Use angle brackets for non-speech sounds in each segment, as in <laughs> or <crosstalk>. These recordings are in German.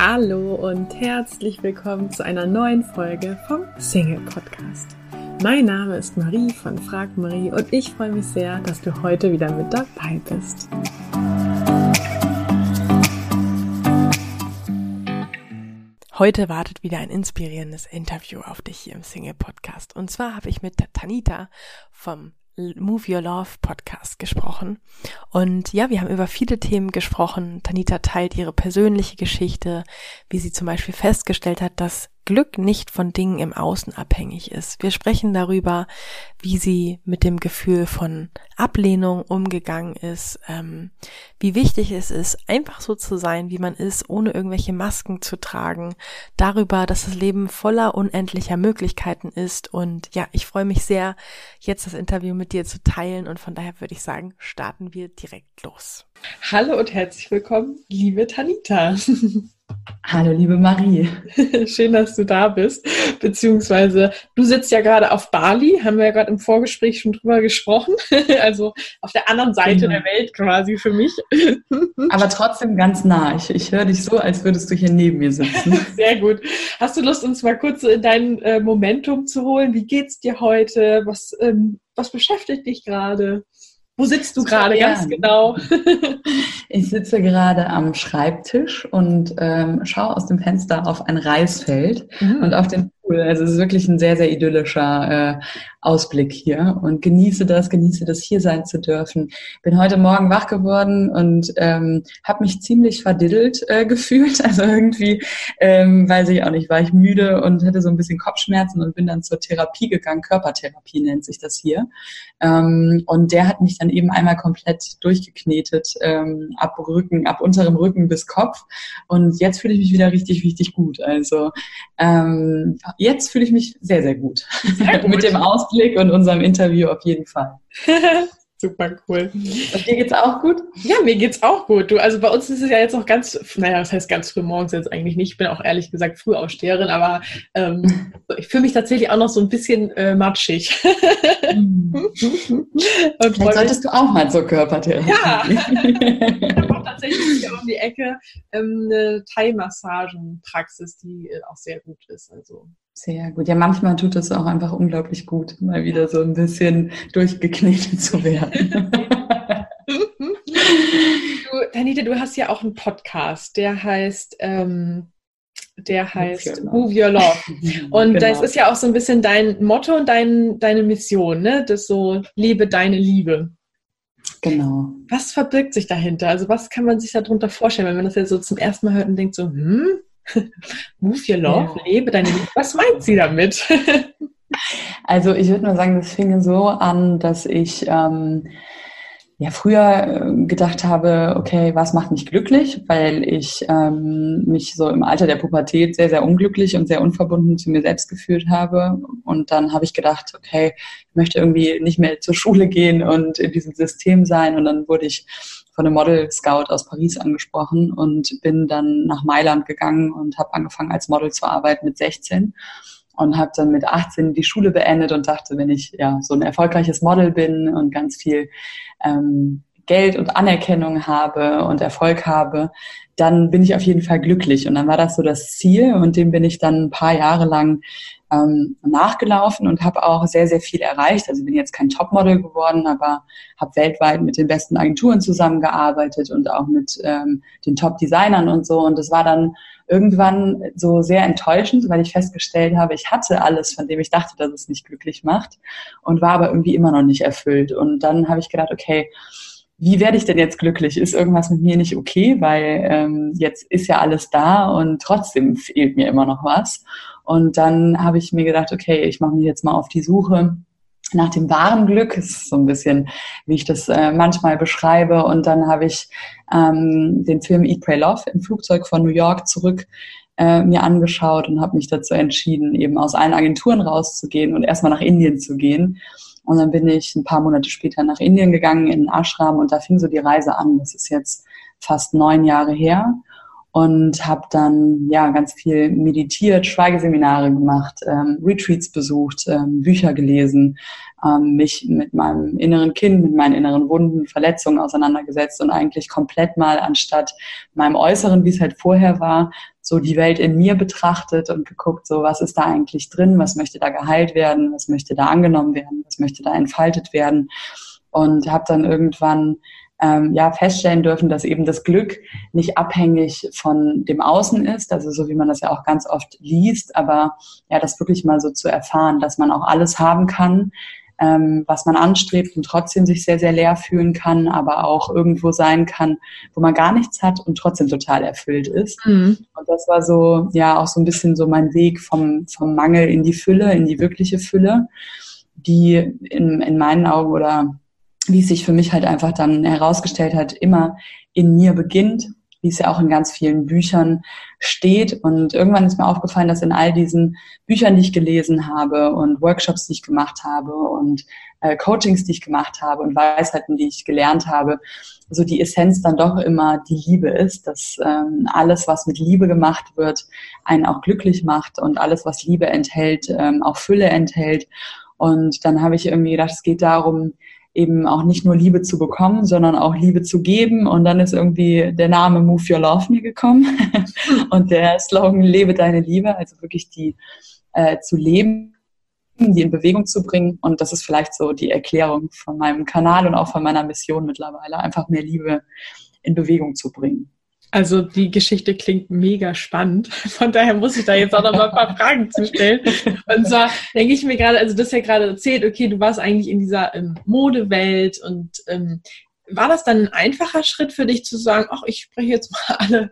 Hallo und herzlich willkommen zu einer neuen Folge vom Single Podcast. Mein Name ist Marie von Frag Marie und ich freue mich sehr, dass du heute wieder mit dabei bist. Heute wartet wieder ein inspirierendes Interview auf dich hier im Single Podcast. Und zwar habe ich mit Tanita vom Move Your Love Podcast gesprochen. Und ja, wir haben über viele Themen gesprochen. Tanita teilt ihre persönliche Geschichte, wie sie zum Beispiel festgestellt hat, dass Glück nicht von Dingen im Außen abhängig ist. Wir sprechen darüber, wie sie mit dem Gefühl von Ablehnung umgegangen ist, ähm, wie wichtig es ist, einfach so zu sein, wie man ist, ohne irgendwelche Masken zu tragen, darüber, dass das Leben voller unendlicher Möglichkeiten ist. Und ja, ich freue mich sehr, jetzt das Interview mit dir zu teilen. Und von daher würde ich sagen, starten wir direkt los. Hallo und herzlich willkommen, liebe Tanita. <laughs> Hallo, liebe Marie. <laughs> Schön, dass du da bist. Beziehungsweise du sitzt ja gerade auf Bali, haben wir ja gerade im Vorgespräch schon drüber gesprochen. <laughs> Also auf der anderen Seite genau. der Welt quasi für mich. Aber trotzdem ganz nah. Ich, ich höre dich so, als würdest du hier neben mir sitzen. Sehr gut. Hast du Lust, uns mal kurz in dein äh, Momentum zu holen? Wie geht's dir heute? Was, ähm, was beschäftigt dich gerade? Wo sitzt du gerade ganz genau? <laughs> ich sitze gerade am Schreibtisch und ähm, schaue aus dem Fenster auf ein Reisfeld mhm. und auf den cool. Also es ist wirklich ein sehr, sehr idyllischer äh, Ausblick hier und genieße das, genieße das hier sein zu dürfen. Bin heute Morgen wach geworden und ähm, habe mich ziemlich verdiddelt äh, <laughs> gefühlt. Also irgendwie, ähm, weiß ich auch nicht, war ich müde und hatte so ein bisschen Kopfschmerzen und bin dann zur Therapie gegangen. Körpertherapie nennt sich das hier. Ähm, und der hat mich dann eben einmal komplett durchgeknetet, ähm, ab Rücken, ab unterem Rücken bis Kopf. Und jetzt fühle ich mich wieder richtig, richtig gut. Also ähm, jetzt fühle ich mich sehr, sehr gut. Sehr <laughs> gut. Mit dem Ausblick und unserem Interview auf jeden Fall. <laughs> Super cool. Und dir geht's auch gut? Ja, mir geht's auch gut. Du, also bei uns ist es ja jetzt noch ganz, naja, das heißt ganz früh morgens jetzt eigentlich nicht. Ich bin auch ehrlich gesagt Frühaufsteherin, aber ähm, ich fühle mich tatsächlich auch noch so ein bisschen äh, matschig. <laughs> Und Vielleicht solltest du auch mal zur Körpertherapie. Ja. ich habe tatsächlich hier um die Ecke ähm, eine Thai-Massagen-Praxis, die äh, auch sehr gut ist. Also sehr gut. Ja, manchmal tut es auch einfach unglaublich gut, mal wieder so ein bisschen durchgeknetet zu werden. du, Tanita, du hast ja auch einen Podcast, der heißt, ähm, der heißt Move Your Love. <laughs> Und genau. das ist ja auch so ein bisschen dein Motto und dein, deine Mission, ne? Das so, lebe deine Liebe. Genau. Was verbirgt sich dahinter? Also was kann man sich darunter vorstellen, wenn man das jetzt so zum ersten Mal hört und denkt so, hm, <laughs> Move your love, ja. lebe deine Liebe. Was meint sie damit? <laughs> also ich würde mal sagen, das fing so an, dass ich ähm, ja früher äh, gedacht habe, okay, was macht mich glücklich, weil ich ähm, mich so im Alter der Pubertät sehr, sehr unglücklich und sehr unverbunden zu mir selbst gefühlt habe. Und dann habe ich gedacht, okay, ich möchte irgendwie nicht mehr zur Schule gehen und in diesem System sein. Und dann wurde ich von einem Model Scout aus Paris angesprochen und bin dann nach Mailand gegangen und habe angefangen als Model zu arbeiten mit 16 und habe dann mit 18 die Schule beendet und dachte, wenn ich ja so ein erfolgreiches Model bin und ganz viel ähm, Geld und Anerkennung habe und Erfolg habe, dann bin ich auf jeden Fall glücklich. Und dann war das so das Ziel und dem bin ich dann ein paar Jahre lang ähm, nachgelaufen und habe auch sehr, sehr viel erreicht. Also bin jetzt kein Topmodel geworden, aber habe weltweit mit den besten Agenturen zusammengearbeitet und auch mit ähm, den Top-Designern und so. Und das war dann irgendwann so sehr enttäuschend, weil ich festgestellt habe, ich hatte alles, von dem ich dachte, dass es mich glücklich macht und war aber irgendwie immer noch nicht erfüllt. Und dann habe ich gedacht, okay, wie werde ich denn jetzt glücklich? Ist irgendwas mit mir nicht okay? Weil ähm, jetzt ist ja alles da und trotzdem fehlt mir immer noch was. Und dann habe ich mir gedacht, okay, ich mache mich jetzt mal auf die Suche nach dem wahren Glück. Das ist so ein bisschen, wie ich das äh, manchmal beschreibe. Und dann habe ich ähm, den Film Eat, Pray, Love im Flugzeug von New York zurück äh, mir angeschaut und habe mich dazu entschieden, eben aus allen Agenturen rauszugehen und erstmal nach Indien zu gehen. Und dann bin ich ein paar Monate später nach Indien gegangen in Ashram und da fing so die Reise an. Das ist jetzt fast neun Jahre her. Und habe dann ja ganz viel meditiert, Schweigeseminare gemacht, ähm, Retreats besucht, ähm, Bücher gelesen, ähm, mich mit meinem inneren Kind, mit meinen inneren Wunden, Verletzungen auseinandergesetzt und eigentlich komplett mal anstatt meinem Äußeren, wie es halt vorher war, so die Welt in mir betrachtet und geguckt, so was ist da eigentlich drin, was möchte da geheilt werden, was möchte da angenommen werden, was möchte da entfaltet werden? Und habe dann irgendwann ähm, ja feststellen dürfen, dass eben das Glück nicht abhängig von dem Außen ist, also so wie man das ja auch ganz oft liest, aber ja, das wirklich mal so zu erfahren, dass man auch alles haben kann, ähm, was man anstrebt und trotzdem sich sehr, sehr leer fühlen kann, aber auch irgendwo sein kann, wo man gar nichts hat und trotzdem total erfüllt ist. Mhm. Und das war so, ja, auch so ein bisschen so mein Weg vom, vom Mangel in die Fülle, in die wirkliche Fülle, die in, in meinen Augen oder wie es sich für mich halt einfach dann herausgestellt hat, immer in mir beginnt, wie es ja auch in ganz vielen Büchern steht. Und irgendwann ist mir aufgefallen, dass in all diesen Büchern, die ich gelesen habe und Workshops, die ich gemacht habe und äh, Coachings, die ich gemacht habe und Weisheiten, die ich gelernt habe, so die Essenz dann doch immer die Liebe ist, dass ähm, alles, was mit Liebe gemacht wird, einen auch glücklich macht und alles, was Liebe enthält, ähm, auch Fülle enthält. Und dann habe ich irgendwie gedacht, es geht darum, eben auch nicht nur Liebe zu bekommen, sondern auch Liebe zu geben. Und dann ist irgendwie der Name Move Your Love mir gekommen <laughs> und der Slogan Lebe deine Liebe, also wirklich die äh, zu leben, die in Bewegung zu bringen. Und das ist vielleicht so die Erklärung von meinem Kanal und auch von meiner Mission mittlerweile, einfach mehr Liebe in Bewegung zu bringen. Also die Geschichte klingt mega spannend. <laughs> Von daher muss ich da jetzt auch noch mal ein paar Fragen zu stellen. Und zwar denke ich mir gerade, also du hast ja gerade erzählt, okay, du warst eigentlich in dieser ähm, Modewelt und ähm, war das dann ein einfacher Schritt für dich zu sagen, ach, ich spreche jetzt mal alle,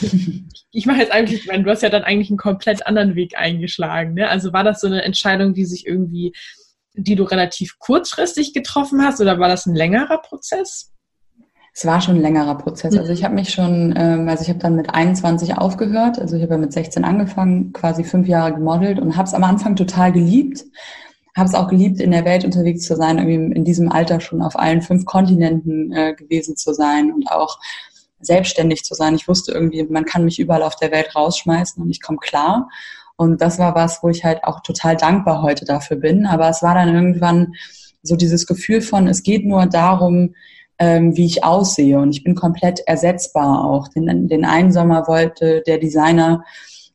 <laughs> ich mache jetzt eigentlich, ich meine, du hast ja dann eigentlich einen komplett anderen Weg eingeschlagen. Ne? Also war das so eine Entscheidung, die sich irgendwie, die du relativ kurzfristig getroffen hast oder war das ein längerer Prozess? Es war schon ein längerer Prozess. Also ich habe mich schon, ähm, also ich habe dann mit 21 aufgehört, also ich habe ja mit 16 angefangen, quasi fünf Jahre gemodelt und habe es am Anfang total geliebt. Habe es auch geliebt, in der Welt unterwegs zu sein, irgendwie in diesem Alter schon auf allen fünf Kontinenten äh, gewesen zu sein und auch selbstständig zu sein. Ich wusste irgendwie, man kann mich überall auf der Welt rausschmeißen und ich komme klar. Und das war was, wo ich halt auch total dankbar heute dafür bin. Aber es war dann irgendwann so dieses Gefühl von, es geht nur darum, ähm, wie ich aussehe. Und ich bin komplett ersetzbar auch. Den, den einen Sommer wollte der Designer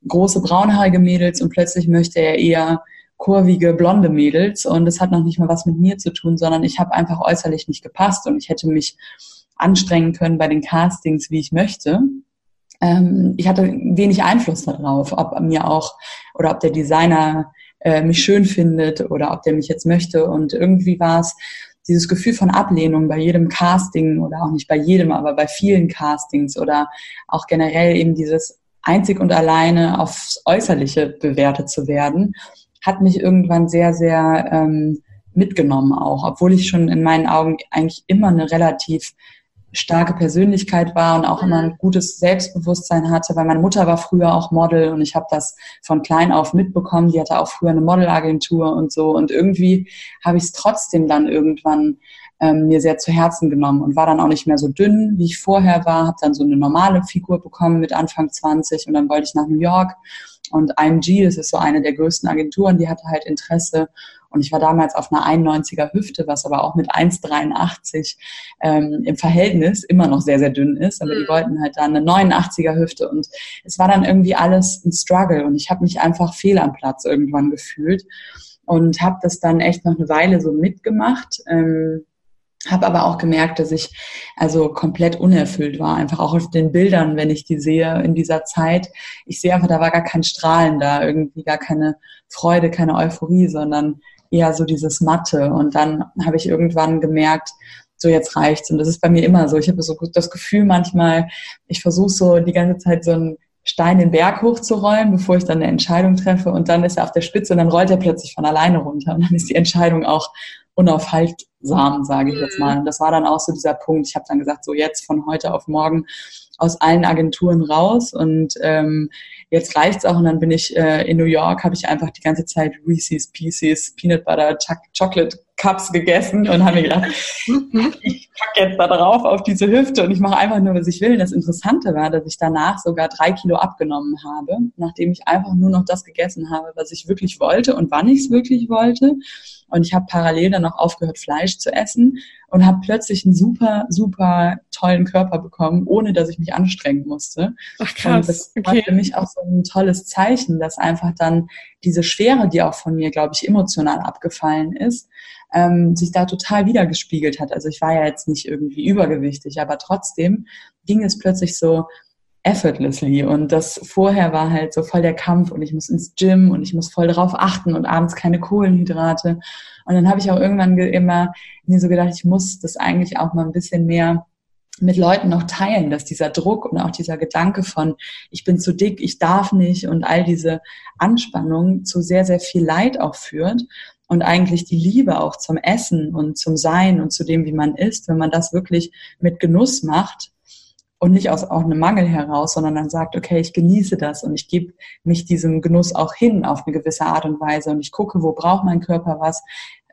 große braunhaarige Mädels und plötzlich möchte er eher kurvige blonde Mädels. Und das hat noch nicht mal was mit mir zu tun, sondern ich habe einfach äußerlich nicht gepasst und ich hätte mich anstrengen können bei den Castings, wie ich möchte. Ähm, ich hatte wenig Einfluss darauf, ob mir auch oder ob der Designer äh, mich schön findet oder ob der mich jetzt möchte. Und irgendwie war es dieses Gefühl von Ablehnung bei jedem Casting oder auch nicht bei jedem, aber bei vielen Castings oder auch generell eben dieses einzig und alleine aufs Äußerliche bewertet zu werden, hat mich irgendwann sehr, sehr ähm, mitgenommen auch, obwohl ich schon in meinen Augen eigentlich immer eine relativ starke Persönlichkeit war und auch immer ein gutes Selbstbewusstsein hatte, weil meine Mutter war früher auch Model und ich habe das von klein auf mitbekommen. Die hatte auch früher eine Modelagentur und so. Und irgendwie habe ich es trotzdem dann irgendwann ähm, mir sehr zu Herzen genommen und war dann auch nicht mehr so dünn, wie ich vorher war. Habe dann so eine normale Figur bekommen mit Anfang 20 und dann wollte ich nach New York. Und IMG, das ist so eine der größten Agenturen, die hatte halt Interesse und ich war damals auf einer 91er Hüfte, was aber auch mit 1,83 ähm, im Verhältnis immer noch sehr, sehr dünn ist. Aber mhm. die wollten halt dann eine 89er Hüfte. Und es war dann irgendwie alles ein Struggle. Und ich habe mich einfach fehl am Platz irgendwann gefühlt. Und habe das dann echt noch eine Weile so mitgemacht. Ähm, habe aber auch gemerkt, dass ich also komplett unerfüllt war, einfach auch auf den Bildern, wenn ich die sehe in dieser Zeit. Ich sehe einfach, da war gar kein Strahlen da, irgendwie gar keine Freude, keine Euphorie, sondern eher so dieses Matte. Und dann habe ich irgendwann gemerkt, so jetzt reicht's. Und das ist bei mir immer so. Ich habe so das Gefühl manchmal, ich versuche so die ganze Zeit so einen Stein den Berg hochzurollen, bevor ich dann eine Entscheidung treffe. Und dann ist er auf der Spitze und dann rollt er plötzlich von alleine runter. Und dann ist die Entscheidung auch unaufhaltsam, sage ich jetzt mal. Und das war dann auch so dieser Punkt. Ich habe dann gesagt, so jetzt von heute auf morgen aus allen Agenturen raus und ähm, jetzt reicht's auch und dann bin ich äh, in New York, habe ich einfach die ganze Zeit Reese's Pieces, Peanut Butter, Ch Chocolate Cups gegessen und habe mir gedacht, ich packe jetzt da drauf auf diese Hüfte und ich mache einfach nur, was ich will. Das Interessante war, dass ich danach sogar drei Kilo abgenommen habe, nachdem ich einfach nur noch das gegessen habe, was ich wirklich wollte und wann ich es wirklich wollte. Und ich habe parallel dann noch aufgehört, Fleisch zu essen und habe plötzlich einen super, super tollen Körper bekommen, ohne dass ich mich anstrengen musste. Ach krass. Und das okay. war für mich auch so ein tolles Zeichen, dass einfach dann diese Schwere, die auch von mir, glaube ich, emotional abgefallen ist, ähm, sich da total wiedergespiegelt hat. Also ich war ja jetzt nicht irgendwie übergewichtig, aber trotzdem ging es plötzlich so effortlessly. Und das vorher war halt so voll der Kampf und ich muss ins Gym und ich muss voll darauf achten und abends keine Kohlenhydrate. Und dann habe ich auch irgendwann immer mir so gedacht, ich muss das eigentlich auch mal ein bisschen mehr mit Leuten noch teilen, dass dieser Druck und auch dieser Gedanke von, ich bin zu dick, ich darf nicht und all diese Anspannung zu sehr, sehr viel Leid auch führt und eigentlich die Liebe auch zum Essen und zum Sein und zu dem, wie man ist, wenn man das wirklich mit Genuss macht und nicht aus auch einem Mangel heraus, sondern dann sagt, okay, ich genieße das und ich gebe mich diesem Genuss auch hin auf eine gewisse Art und Weise und ich gucke, wo braucht mein Körper was.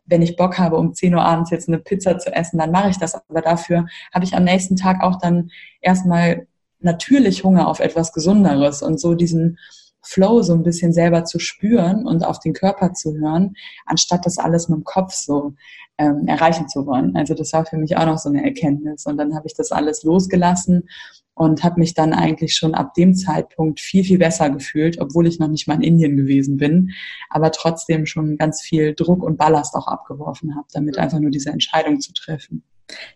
Wenn ich Bock habe, um 10 Uhr abends jetzt eine Pizza zu essen, dann mache ich das. Aber dafür habe ich am nächsten Tag auch dann erstmal natürlich Hunger auf etwas Gesunderes und so diesen Flow so ein bisschen selber zu spüren und auf den Körper zu hören, anstatt das alles mit dem Kopf so ähm, erreichen zu wollen. Also das war für mich auch noch so eine Erkenntnis. Und dann habe ich das alles losgelassen und habe mich dann eigentlich schon ab dem Zeitpunkt viel, viel besser gefühlt, obwohl ich noch nicht mal in Indien gewesen bin, aber trotzdem schon ganz viel Druck und Ballast auch abgeworfen habe, damit einfach nur diese Entscheidung zu treffen.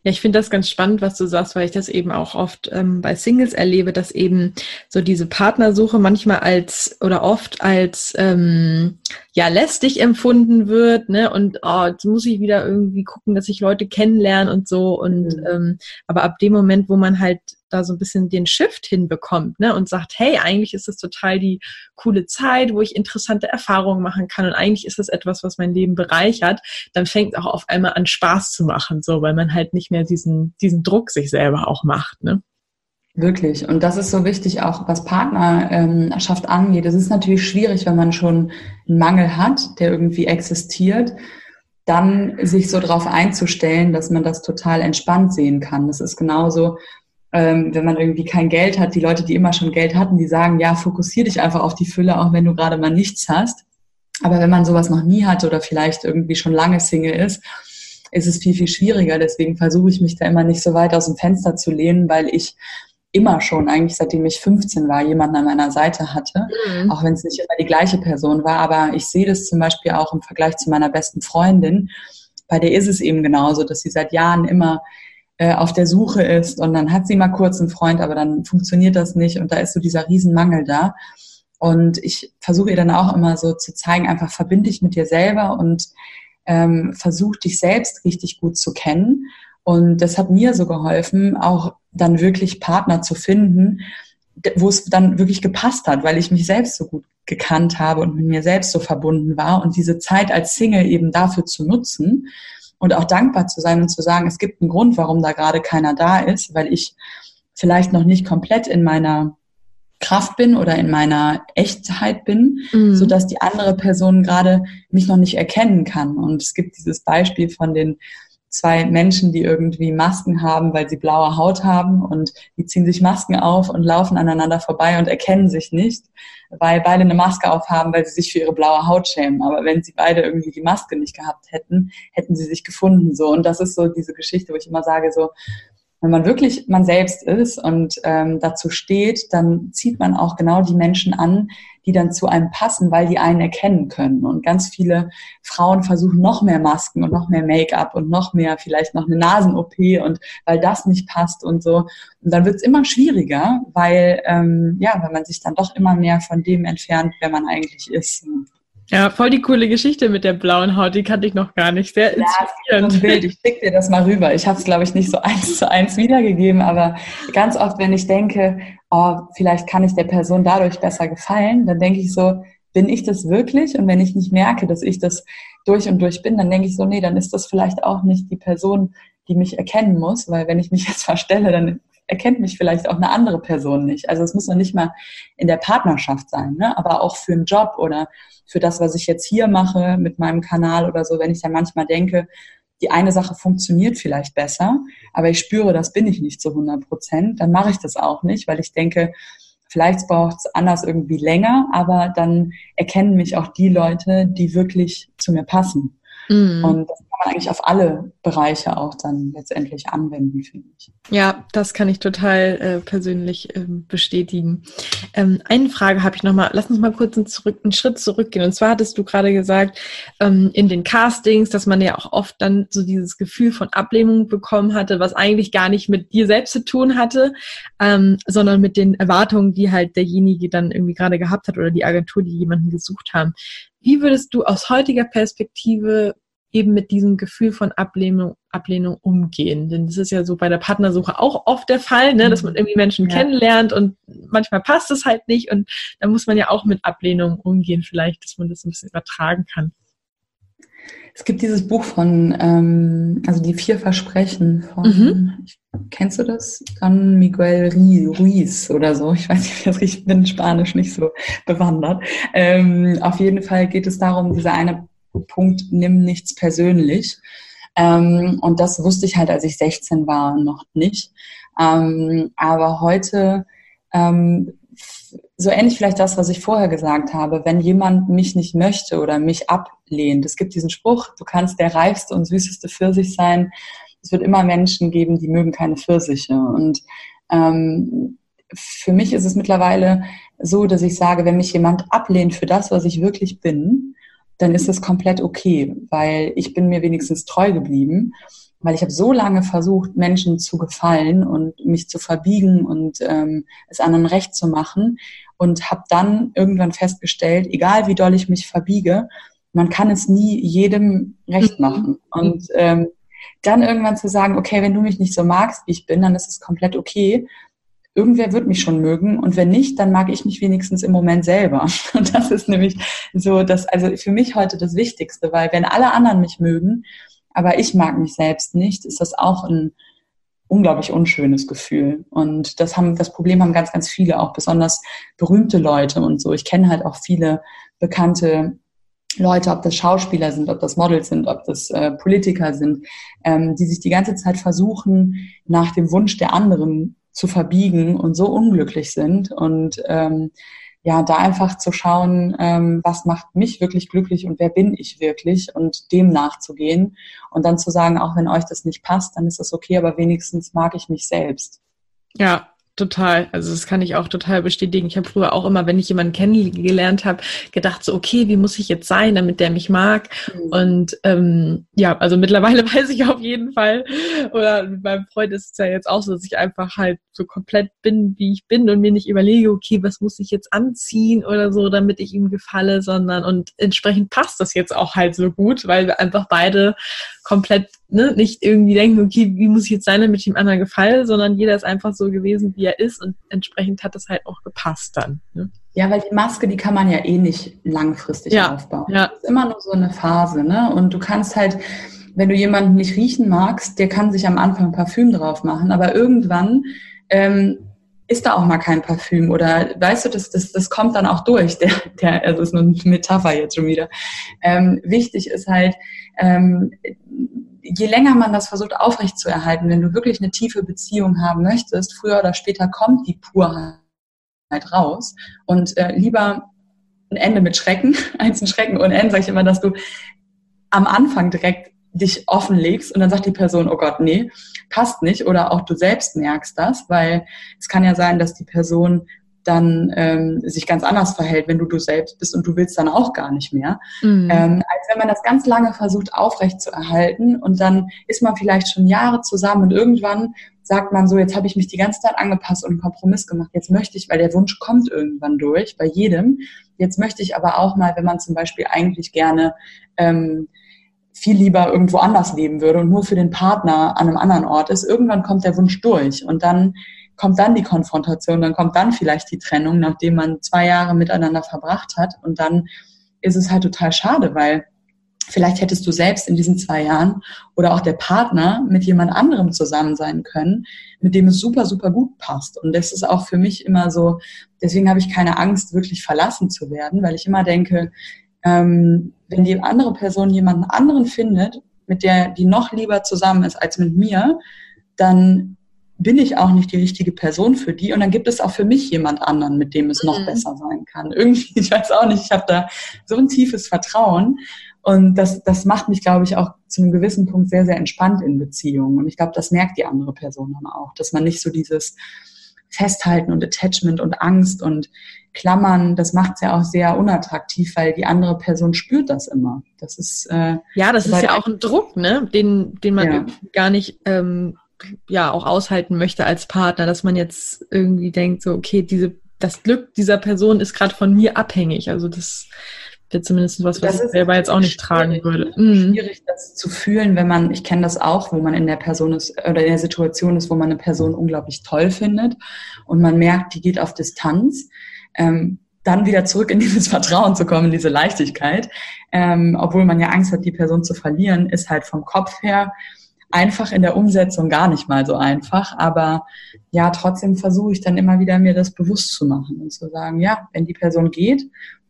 Ja, ich finde das ganz spannend, was du sagst, weil ich das eben auch oft ähm, bei Singles erlebe, dass eben so diese Partnersuche manchmal als oder oft als ähm, ja lästig empfunden wird, ne? Und oh, jetzt muss ich wieder irgendwie gucken, dass ich Leute kennenlerne und so. Und mhm. ähm, aber ab dem Moment, wo man halt da so ein bisschen den Shift hinbekommt, ne? Und sagt, hey, eigentlich ist das total die coole Zeit, wo ich interessante Erfahrungen machen kann und eigentlich ist das etwas, was mein Leben bereichert, dann fängt auch auf einmal an Spaß zu machen, so, weil man halt nicht mehr diesen, diesen Druck sich selber auch macht, ne? Wirklich. Und das ist so wichtig auch, was Partnerschaft ähm, angeht. Es ist natürlich schwierig, wenn man schon einen Mangel hat, der irgendwie existiert, dann sich so darauf einzustellen, dass man das total entspannt sehen kann. Das ist genauso, ähm, wenn man irgendwie kein Geld hat, die Leute, die immer schon Geld hatten, die sagen, ja, fokussier dich einfach auf die Fülle, auch wenn du gerade mal nichts hast. Aber wenn man sowas noch nie hat oder vielleicht irgendwie schon lange Single ist, ist es viel, viel schwieriger. Deswegen versuche ich mich da immer nicht so weit aus dem Fenster zu lehnen, weil ich immer schon, eigentlich seitdem ich 15 war, jemanden an meiner Seite hatte, mhm. auch wenn es nicht immer die gleiche Person war. Aber ich sehe das zum Beispiel auch im Vergleich zu meiner besten Freundin. Bei der ist es eben genauso, dass sie seit Jahren immer äh, auf der Suche ist und dann hat sie mal kurz einen Freund, aber dann funktioniert das nicht und da ist so dieser Riesenmangel da. Und ich versuche ihr dann auch immer so zu zeigen, einfach verbinde dich mit dir selber und ähm, versuch dich selbst richtig gut zu kennen. Und das hat mir so geholfen, auch dann wirklich Partner zu finden, wo es dann wirklich gepasst hat, weil ich mich selbst so gut gekannt habe und mit mir selbst so verbunden war und diese Zeit als Single eben dafür zu nutzen, und auch dankbar zu sein und zu sagen, es gibt einen Grund, warum da gerade keiner da ist, weil ich vielleicht noch nicht komplett in meiner Kraft bin oder in meiner Echtheit bin, mhm. so dass die andere Person gerade mich noch nicht erkennen kann. Und es gibt dieses Beispiel von den zwei Menschen, die irgendwie Masken haben, weil sie blaue Haut haben und die ziehen sich Masken auf und laufen aneinander vorbei und erkennen sich nicht, weil beide eine Maske aufhaben, weil sie sich für ihre blaue Haut schämen. Aber wenn sie beide irgendwie die Maske nicht gehabt hätten, hätten sie sich gefunden so. Und das ist so diese Geschichte, wo ich immer sage so, wenn man wirklich man selbst ist und ähm, dazu steht, dann zieht man auch genau die Menschen an, die dann zu einem passen, weil die einen erkennen können. Und ganz viele Frauen versuchen noch mehr Masken und noch mehr Make-up und noch mehr vielleicht noch eine Nasen-OP und weil das nicht passt und so. Und dann wird es immer schwieriger, weil ähm, ja, weil man sich dann doch immer mehr von dem entfernt, wer man eigentlich ist. Ja, voll die coole Geschichte mit der blauen Haut, die kannte ich noch gar nicht. Sehr inspirierend. Ja, Bild. Ich schicke dir das mal rüber. Ich habe es, glaube ich, nicht so eins zu eins wiedergegeben, aber ganz oft, wenn ich denke, oh, vielleicht kann ich der Person dadurch besser gefallen, dann denke ich so, bin ich das wirklich? Und wenn ich nicht merke, dass ich das durch und durch bin, dann denke ich so, nee, dann ist das vielleicht auch nicht die Person, die mich erkennen muss, weil wenn ich mich <laughs> jetzt verstelle, dann erkennt mich vielleicht auch eine andere Person nicht. Also es muss noch nicht mal in der Partnerschaft sein, ne? aber auch für einen Job oder für das, was ich jetzt hier mache mit meinem Kanal oder so, wenn ich dann manchmal denke, die eine Sache funktioniert vielleicht besser, aber ich spüre, das bin ich nicht zu 100 Prozent, dann mache ich das auch nicht, weil ich denke, vielleicht braucht es anders irgendwie länger, aber dann erkennen mich auch die Leute, die wirklich zu mir passen. Mhm. Und das kann man eigentlich auf alle Bereiche auch dann letztendlich anwenden, finde ich. Ja, das kann ich total äh, persönlich ähm, bestätigen. Ähm, eine Frage habe ich nochmal. Lass uns mal kurz einen, zurück, einen, Schritt zurückgehen. Und zwar hattest du gerade gesagt, ähm, in den Castings, dass man ja auch oft dann so dieses Gefühl von Ablehnung bekommen hatte, was eigentlich gar nicht mit dir selbst zu tun hatte, ähm, sondern mit den Erwartungen, die halt derjenige dann irgendwie gerade gehabt hat oder die Agentur, die jemanden gesucht haben. Wie würdest du aus heutiger Perspektive eben mit diesem Gefühl von Ablehnung, Ablehnung umgehen? Denn das ist ja so bei der Partnersuche auch oft der Fall, ne, dass man mhm. irgendwie Menschen ja. kennenlernt und manchmal passt es halt nicht und da muss man ja auch mit Ablehnung umgehen, vielleicht, dass man das ein bisschen übertragen kann. Es gibt dieses Buch von, ähm, also die vier Versprechen von, mhm. kennst du das? Don Miguel Ruiz oder so. Ich weiß nicht, ich bin Spanisch nicht so bewandert. Ähm, auf jeden Fall geht es darum, dieser eine Punkt, nimm nichts persönlich. Ähm, und das wusste ich halt, als ich 16 war, noch nicht. Ähm, aber heute ähm, so ähnlich vielleicht das, was ich vorher gesagt habe, wenn jemand mich nicht möchte oder mich ablehnt. Es gibt diesen Spruch, du kannst der reifste und süßeste Pfirsich sein. Es wird immer Menschen geben, die mögen keine Pfirsiche. Und ähm, für mich ist es mittlerweile so, dass ich sage, wenn mich jemand ablehnt für das, was ich wirklich bin, dann ist es komplett okay, weil ich bin mir wenigstens treu geblieben weil ich habe so lange versucht, Menschen zu gefallen und mich zu verbiegen und ähm, es anderen recht zu machen und habe dann irgendwann festgestellt, egal wie doll ich mich verbiege, man kann es nie jedem recht mhm. machen. Und ähm, dann irgendwann zu sagen, okay, wenn du mich nicht so magst, wie ich bin, dann ist es komplett okay. Irgendwer wird mich schon mögen und wenn nicht, dann mag ich mich wenigstens im Moment selber. <laughs> Und das ist nämlich so, dass also für mich heute das Wichtigste, weil wenn alle anderen mich mögen, aber ich mag mich selbst nicht, ist das auch ein unglaublich unschönes Gefühl. Und das haben, das Problem haben ganz, ganz viele, auch besonders berühmte Leute und so. Ich kenne halt auch viele bekannte Leute, ob das Schauspieler sind, ob das Models sind, ob das äh, Politiker sind, ähm, die sich die ganze Zeit versuchen, nach dem Wunsch der anderen zu verbiegen und so unglücklich sind. Und ähm, ja, da einfach zu schauen, ähm, was macht mich wirklich glücklich und wer bin ich wirklich und dem nachzugehen und dann zu sagen, auch wenn euch das nicht passt, dann ist das okay, aber wenigstens mag ich mich selbst. Ja, Total. Also das kann ich auch total bestätigen. Ich habe früher auch immer, wenn ich jemanden kennengelernt habe, gedacht so, okay, wie muss ich jetzt sein, damit der mich mag? Mhm. Und ähm, ja, also mittlerweile <laughs> weiß ich auf jeden Fall, oder mit meinem Freund ist es ja jetzt auch so, dass ich einfach halt so komplett bin, wie ich bin und mir nicht überlege, okay, was muss ich jetzt anziehen oder so, damit ich ihm gefalle, sondern und entsprechend passt das jetzt auch halt so gut, weil wir einfach beide komplett ne, nicht irgendwie denken, okay, wie muss ich jetzt sein, damit ich dem anderen gefalle, sondern jeder ist einfach so gewesen, wie er ist und entsprechend hat das halt auch gepasst dann. Ne? Ja, weil die Maske, die kann man ja eh nicht langfristig ja, aufbauen. Ja. Das ist immer nur so eine Phase, ne? Und du kannst halt, wenn du jemanden nicht riechen magst, der kann sich am Anfang Parfüm drauf machen, aber irgendwann ähm, ist da auch mal kein Parfüm oder weißt du, das, das, das kommt dann auch durch. Der, der, also ist nur eine Metapher jetzt schon wieder. Ähm, wichtig ist halt, ähm, je länger man das versucht aufrechtzuerhalten, wenn du wirklich eine tiefe Beziehung haben möchtest, früher oder später kommt die Purheit raus und äh, lieber ein Ende mit Schrecken, <laughs> eins ein Schrecken und Ende, sage ich immer, dass du am Anfang direkt dich offenlegst und dann sagt die Person, oh Gott, nee, passt nicht oder auch du selbst merkst das, weil es kann ja sein, dass die Person dann ähm, sich ganz anders verhält, wenn du du selbst bist und du willst dann auch gar nicht mehr. Mhm. Ähm, als wenn man das ganz lange versucht aufrecht zu erhalten und dann ist man vielleicht schon Jahre zusammen und irgendwann sagt man so, jetzt habe ich mich die ganze Zeit angepasst und einen Kompromiss gemacht. Jetzt möchte ich, weil der Wunsch kommt irgendwann durch, bei jedem. Jetzt möchte ich aber auch mal, wenn man zum Beispiel eigentlich gerne ähm, viel lieber irgendwo anders leben würde und nur für den Partner an einem anderen Ort ist, irgendwann kommt der Wunsch durch und dann kommt dann die Konfrontation, dann kommt dann vielleicht die Trennung, nachdem man zwei Jahre miteinander verbracht hat und dann ist es halt total schade, weil Vielleicht hättest du selbst in diesen zwei Jahren oder auch der Partner mit jemand anderem zusammen sein können, mit dem es super, super gut passt. Und das ist auch für mich immer so, deswegen habe ich keine Angst, wirklich verlassen zu werden, weil ich immer denke, ähm, wenn die andere Person jemanden anderen findet, mit der die noch lieber zusammen ist als mit mir, dann bin ich auch nicht die richtige Person für die und dann gibt es auch für mich jemand anderen, mit dem es noch mhm. besser sein kann. Irgendwie, ich weiß auch nicht, ich habe da so ein tiefes Vertrauen und das, das macht mich, glaube ich, auch zu einem gewissen Punkt sehr, sehr entspannt in Beziehungen und ich glaube, das merkt die andere Person dann auch, dass man nicht so dieses Festhalten und Attachment und Angst und Klammern, das macht es ja auch sehr unattraktiv, weil die andere Person spürt das immer. Das ist äh, ja, das ist ja auch ein Druck, ne, den den man ja. gar nicht ähm, ja auch aushalten möchte als Partner, dass man jetzt irgendwie denkt, so okay, diese das Glück dieser Person ist gerade von mir abhängig. Also das wäre zumindest was, was ich selber jetzt auch nicht tragen würde. Mhm. Schwierig, das zu fühlen, wenn man, ich kenne das auch, wo man in der Person ist oder in der Situation ist, wo man eine Person unglaublich toll findet und man merkt, die geht auf Distanz. Ähm, dann wieder zurück in dieses <laughs> Vertrauen zu kommen, in diese Leichtigkeit, ähm, obwohl man ja Angst hat, die Person zu verlieren, ist halt vom Kopf her einfach in der Umsetzung gar nicht mal so einfach. Aber ja, trotzdem versuche ich dann immer wieder mir das bewusst zu machen und zu sagen, ja, wenn die Person geht,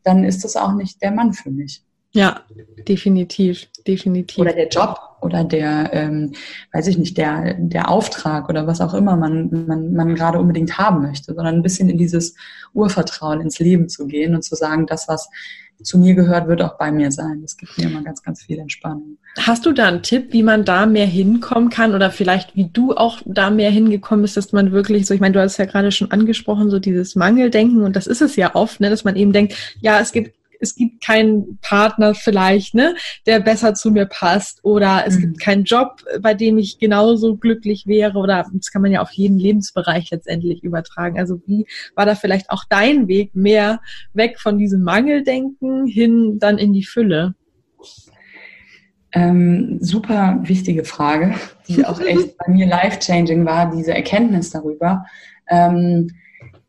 dann ist das auch nicht der Mann für mich. Ja, definitiv, definitiv. Oder der Job oder der, ähm, weiß ich nicht, der, der Auftrag oder was auch immer man, man, man gerade unbedingt haben möchte, sondern ein bisschen in dieses Urvertrauen ins Leben zu gehen und zu sagen, das, was zu mir gehört, wird auch bei mir sein. Das gibt mir immer ganz, ganz viel Entspannung. Hast du da einen Tipp, wie man da mehr hinkommen kann oder vielleicht wie du auch da mehr hingekommen bist, dass man wirklich so, ich meine, du hast ja gerade schon angesprochen, so dieses Mangeldenken und das ist es ja oft, ne, dass man eben denkt, ja, es gibt es gibt keinen Partner vielleicht, ne, der besser zu mir passt oder es mhm. gibt keinen Job, bei dem ich genauso glücklich wäre oder das kann man ja auf jeden Lebensbereich letztendlich übertragen. Also wie war da vielleicht auch dein Weg mehr weg von diesem Mangeldenken hin dann in die Fülle? Ähm, super wichtige Frage, die auch echt <laughs> bei mir life-changing war, diese Erkenntnis darüber. Ähm,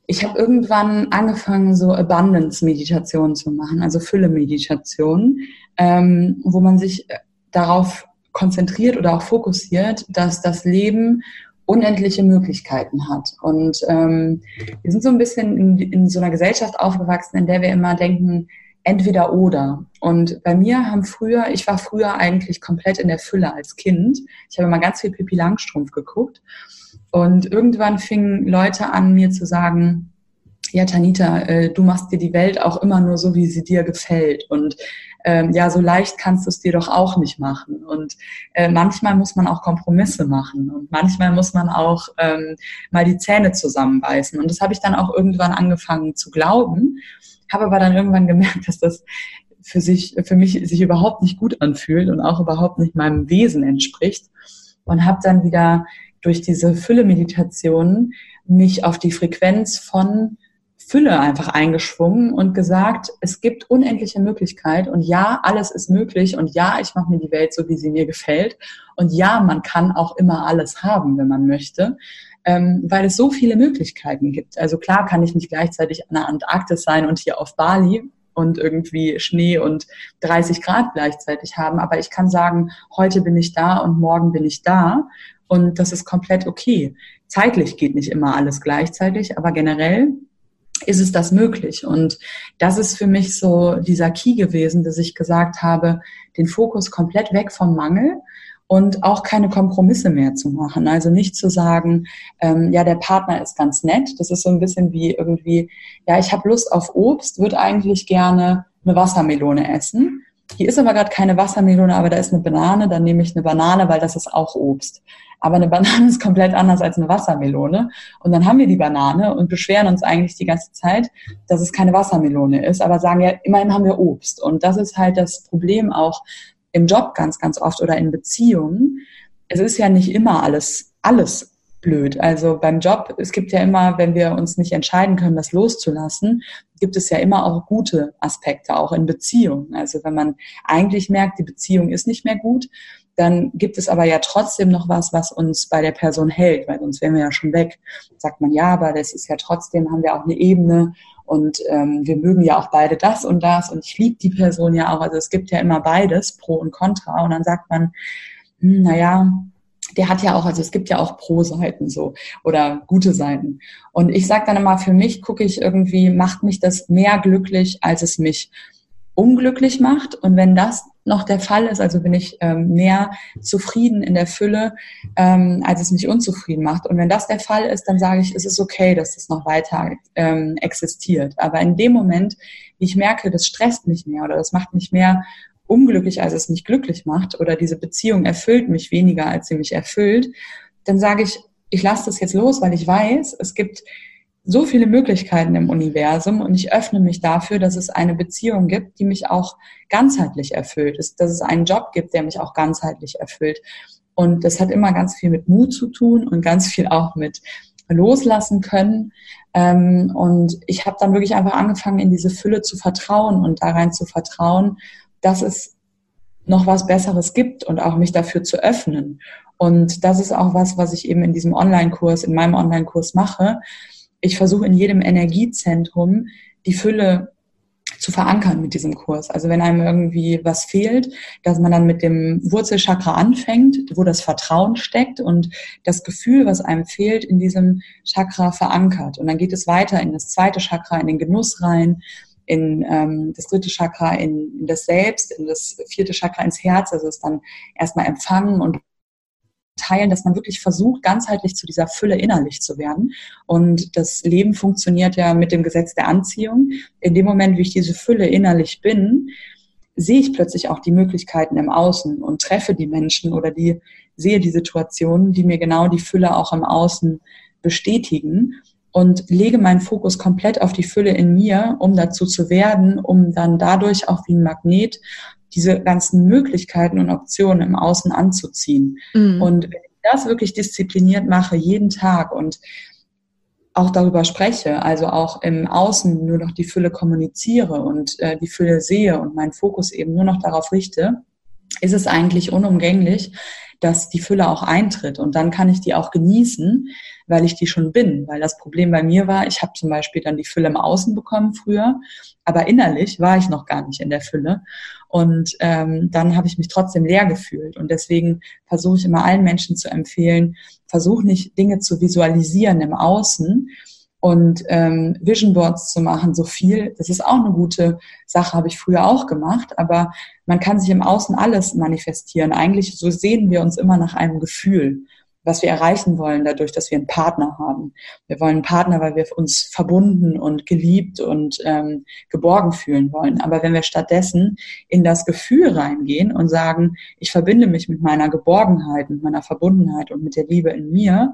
ich habe irgendwann angefangen, so Abundance-Meditation zu machen, also Fülle-Meditation, ähm, wo man sich äh, darauf konzentriert oder auch fokussiert, dass das Leben unendliche Möglichkeiten hat. Und ähm, wir sind so ein bisschen in, in so einer Gesellschaft aufgewachsen, in der wir immer denken, entweder oder. Und bei mir haben früher, ich war früher eigentlich komplett in der Fülle als Kind. Ich habe immer ganz viel Pippi Langstrumpf geguckt. Und irgendwann fingen Leute an, mir zu sagen, ja, Tanita, äh, du machst dir die Welt auch immer nur so, wie sie dir gefällt. Und ähm, ja, so leicht kannst du es dir doch auch nicht machen. Und äh, manchmal muss man auch Kompromisse machen. Und manchmal muss man auch ähm, mal die Zähne zusammenbeißen. Und das habe ich dann auch irgendwann angefangen zu glauben, habe aber dann irgendwann gemerkt, dass das für sich, für mich sich überhaupt nicht gut anfühlt und auch überhaupt nicht meinem Wesen entspricht. Und habe dann wieder durch diese Fülle-Meditation mich auf die Frequenz von Fülle einfach eingeschwungen und gesagt, es gibt unendliche Möglichkeit und ja, alles ist möglich und ja, ich mache mir die Welt so, wie sie mir gefällt und ja, man kann auch immer alles haben, wenn man möchte, ähm, weil es so viele Möglichkeiten gibt. Also klar kann ich nicht gleichzeitig an der Antarktis sein und hier auf Bali und irgendwie Schnee und 30 Grad gleichzeitig haben, aber ich kann sagen, heute bin ich da und morgen bin ich da und das ist komplett okay. Zeitlich geht nicht immer alles gleichzeitig, aber generell ist es das möglich. Und das ist für mich so dieser Key gewesen, dass ich gesagt habe, den Fokus komplett weg vom Mangel und auch keine Kompromisse mehr zu machen. Also nicht zu sagen, ähm, ja, der Partner ist ganz nett. Das ist so ein bisschen wie irgendwie, ja, ich habe Lust auf Obst, würde eigentlich gerne eine Wassermelone essen. Hier ist aber gerade keine Wassermelone, aber da ist eine Banane, dann nehme ich eine Banane, weil das ist auch Obst. Aber eine Banane <laughs> ist komplett anders als eine Wassermelone. Und dann haben wir die Banane und beschweren uns eigentlich die ganze Zeit, dass es keine Wassermelone ist, aber sagen ja, immerhin haben wir Obst. Und das ist halt das Problem auch im Job ganz, ganz oft oder in Beziehungen. Es ist ja nicht immer alles, alles blöd. Also beim Job, es gibt ja immer, wenn wir uns nicht entscheiden können, das loszulassen, gibt es ja immer auch gute Aspekte, auch in Beziehungen. Also wenn man eigentlich merkt, die Beziehung ist nicht mehr gut, dann gibt es aber ja trotzdem noch was, was uns bei der Person hält, weil sonst wären wir ja schon weg. Sagt man, ja, aber das ist ja trotzdem, haben wir auch eine Ebene und ähm, wir mögen ja auch beide das und das und ich liebe die Person ja auch. Also es gibt ja immer beides, Pro und Contra. Und dann sagt man, hm, naja, der hat ja auch, also es gibt ja auch Pro-Seiten so oder gute Seiten. Und ich sage dann immer, für mich gucke ich irgendwie, macht mich das mehr glücklich, als es mich unglücklich macht. Und wenn das noch der Fall ist, also bin ich ähm, mehr zufrieden in der Fülle, ähm, als es mich unzufrieden macht. Und wenn das der Fall ist, dann sage ich, es ist okay, dass das noch weiter ähm, existiert. Aber in dem Moment, wie ich merke, das stresst mich mehr oder das macht mich mehr unglücklich, als es mich glücklich macht oder diese Beziehung erfüllt mich weniger, als sie mich erfüllt, dann sage ich, ich lasse das jetzt los, weil ich weiß, es gibt so viele Möglichkeiten im Universum und ich öffne mich dafür, dass es eine Beziehung gibt, die mich auch ganzheitlich erfüllt, dass, es einen Job gibt, der mich auch ganzheitlich erfüllt. Und das hat immer ganz viel mit Mut zu tun und ganz viel auch mit loslassen können. Ähm, und ich habe dann wirklich einfach angefangen, in diese Fülle zu vertrauen und da rein zu vertrauen, dass es noch was Besseres gibt und auch mich dafür zu öffnen. Und das ist auch was, was ich eben in diesem Online-Kurs, in meinem Online-Kurs mache, ich versuche in jedem Energiezentrum die Fülle zu verankern mit diesem Kurs. Also wenn einem irgendwie was fehlt, dass man dann mit dem Wurzelchakra anfängt, wo das Vertrauen steckt und das Gefühl, was einem fehlt, in diesem Chakra verankert. Und dann geht es weiter in das zweite Chakra, in den Genuss rein, in ähm, das dritte Chakra, in, in das Selbst, in das vierte Chakra ins Herz. Also es dann erstmal empfangen und teilen, dass man wirklich versucht, ganzheitlich zu dieser Fülle innerlich zu werden. Und das Leben funktioniert ja mit dem Gesetz der Anziehung. In dem Moment, wie ich diese Fülle innerlich bin, sehe ich plötzlich auch die Möglichkeiten im Außen und treffe die Menschen oder die sehe die Situationen, die mir genau die Fülle auch im Außen bestätigen und lege meinen Fokus komplett auf die Fülle in mir, um dazu zu werden, um dann dadurch auch wie ein Magnet diese ganzen Möglichkeiten und Optionen im Außen anzuziehen. Mhm. Und wenn ich das wirklich diszipliniert mache, jeden Tag und auch darüber spreche, also auch im Außen nur noch die Fülle kommuniziere und äh, die Fülle sehe und meinen Fokus eben nur noch darauf richte, ist es eigentlich unumgänglich, dass die Fülle auch eintritt. Und dann kann ich die auch genießen, weil ich die schon bin. Weil das Problem bei mir war, ich habe zum Beispiel dann die Fülle im Außen bekommen früher, aber innerlich war ich noch gar nicht in der Fülle. Und ähm, dann habe ich mich trotzdem leer gefühlt. Und deswegen versuche ich immer allen Menschen zu empfehlen, versuch nicht Dinge zu visualisieren im Außen, und ähm, Vision Boards zu machen, so viel, das ist auch eine gute Sache, habe ich früher auch gemacht, aber man kann sich im Außen alles manifestieren. Eigentlich so sehen wir uns immer nach einem Gefühl, was wir erreichen wollen, dadurch, dass wir einen Partner haben. Wir wollen einen Partner, weil wir uns verbunden und geliebt und ähm, geborgen fühlen wollen. Aber wenn wir stattdessen in das Gefühl reingehen und sagen, ich verbinde mich mit meiner Geborgenheit, mit meiner Verbundenheit und mit der Liebe in mir,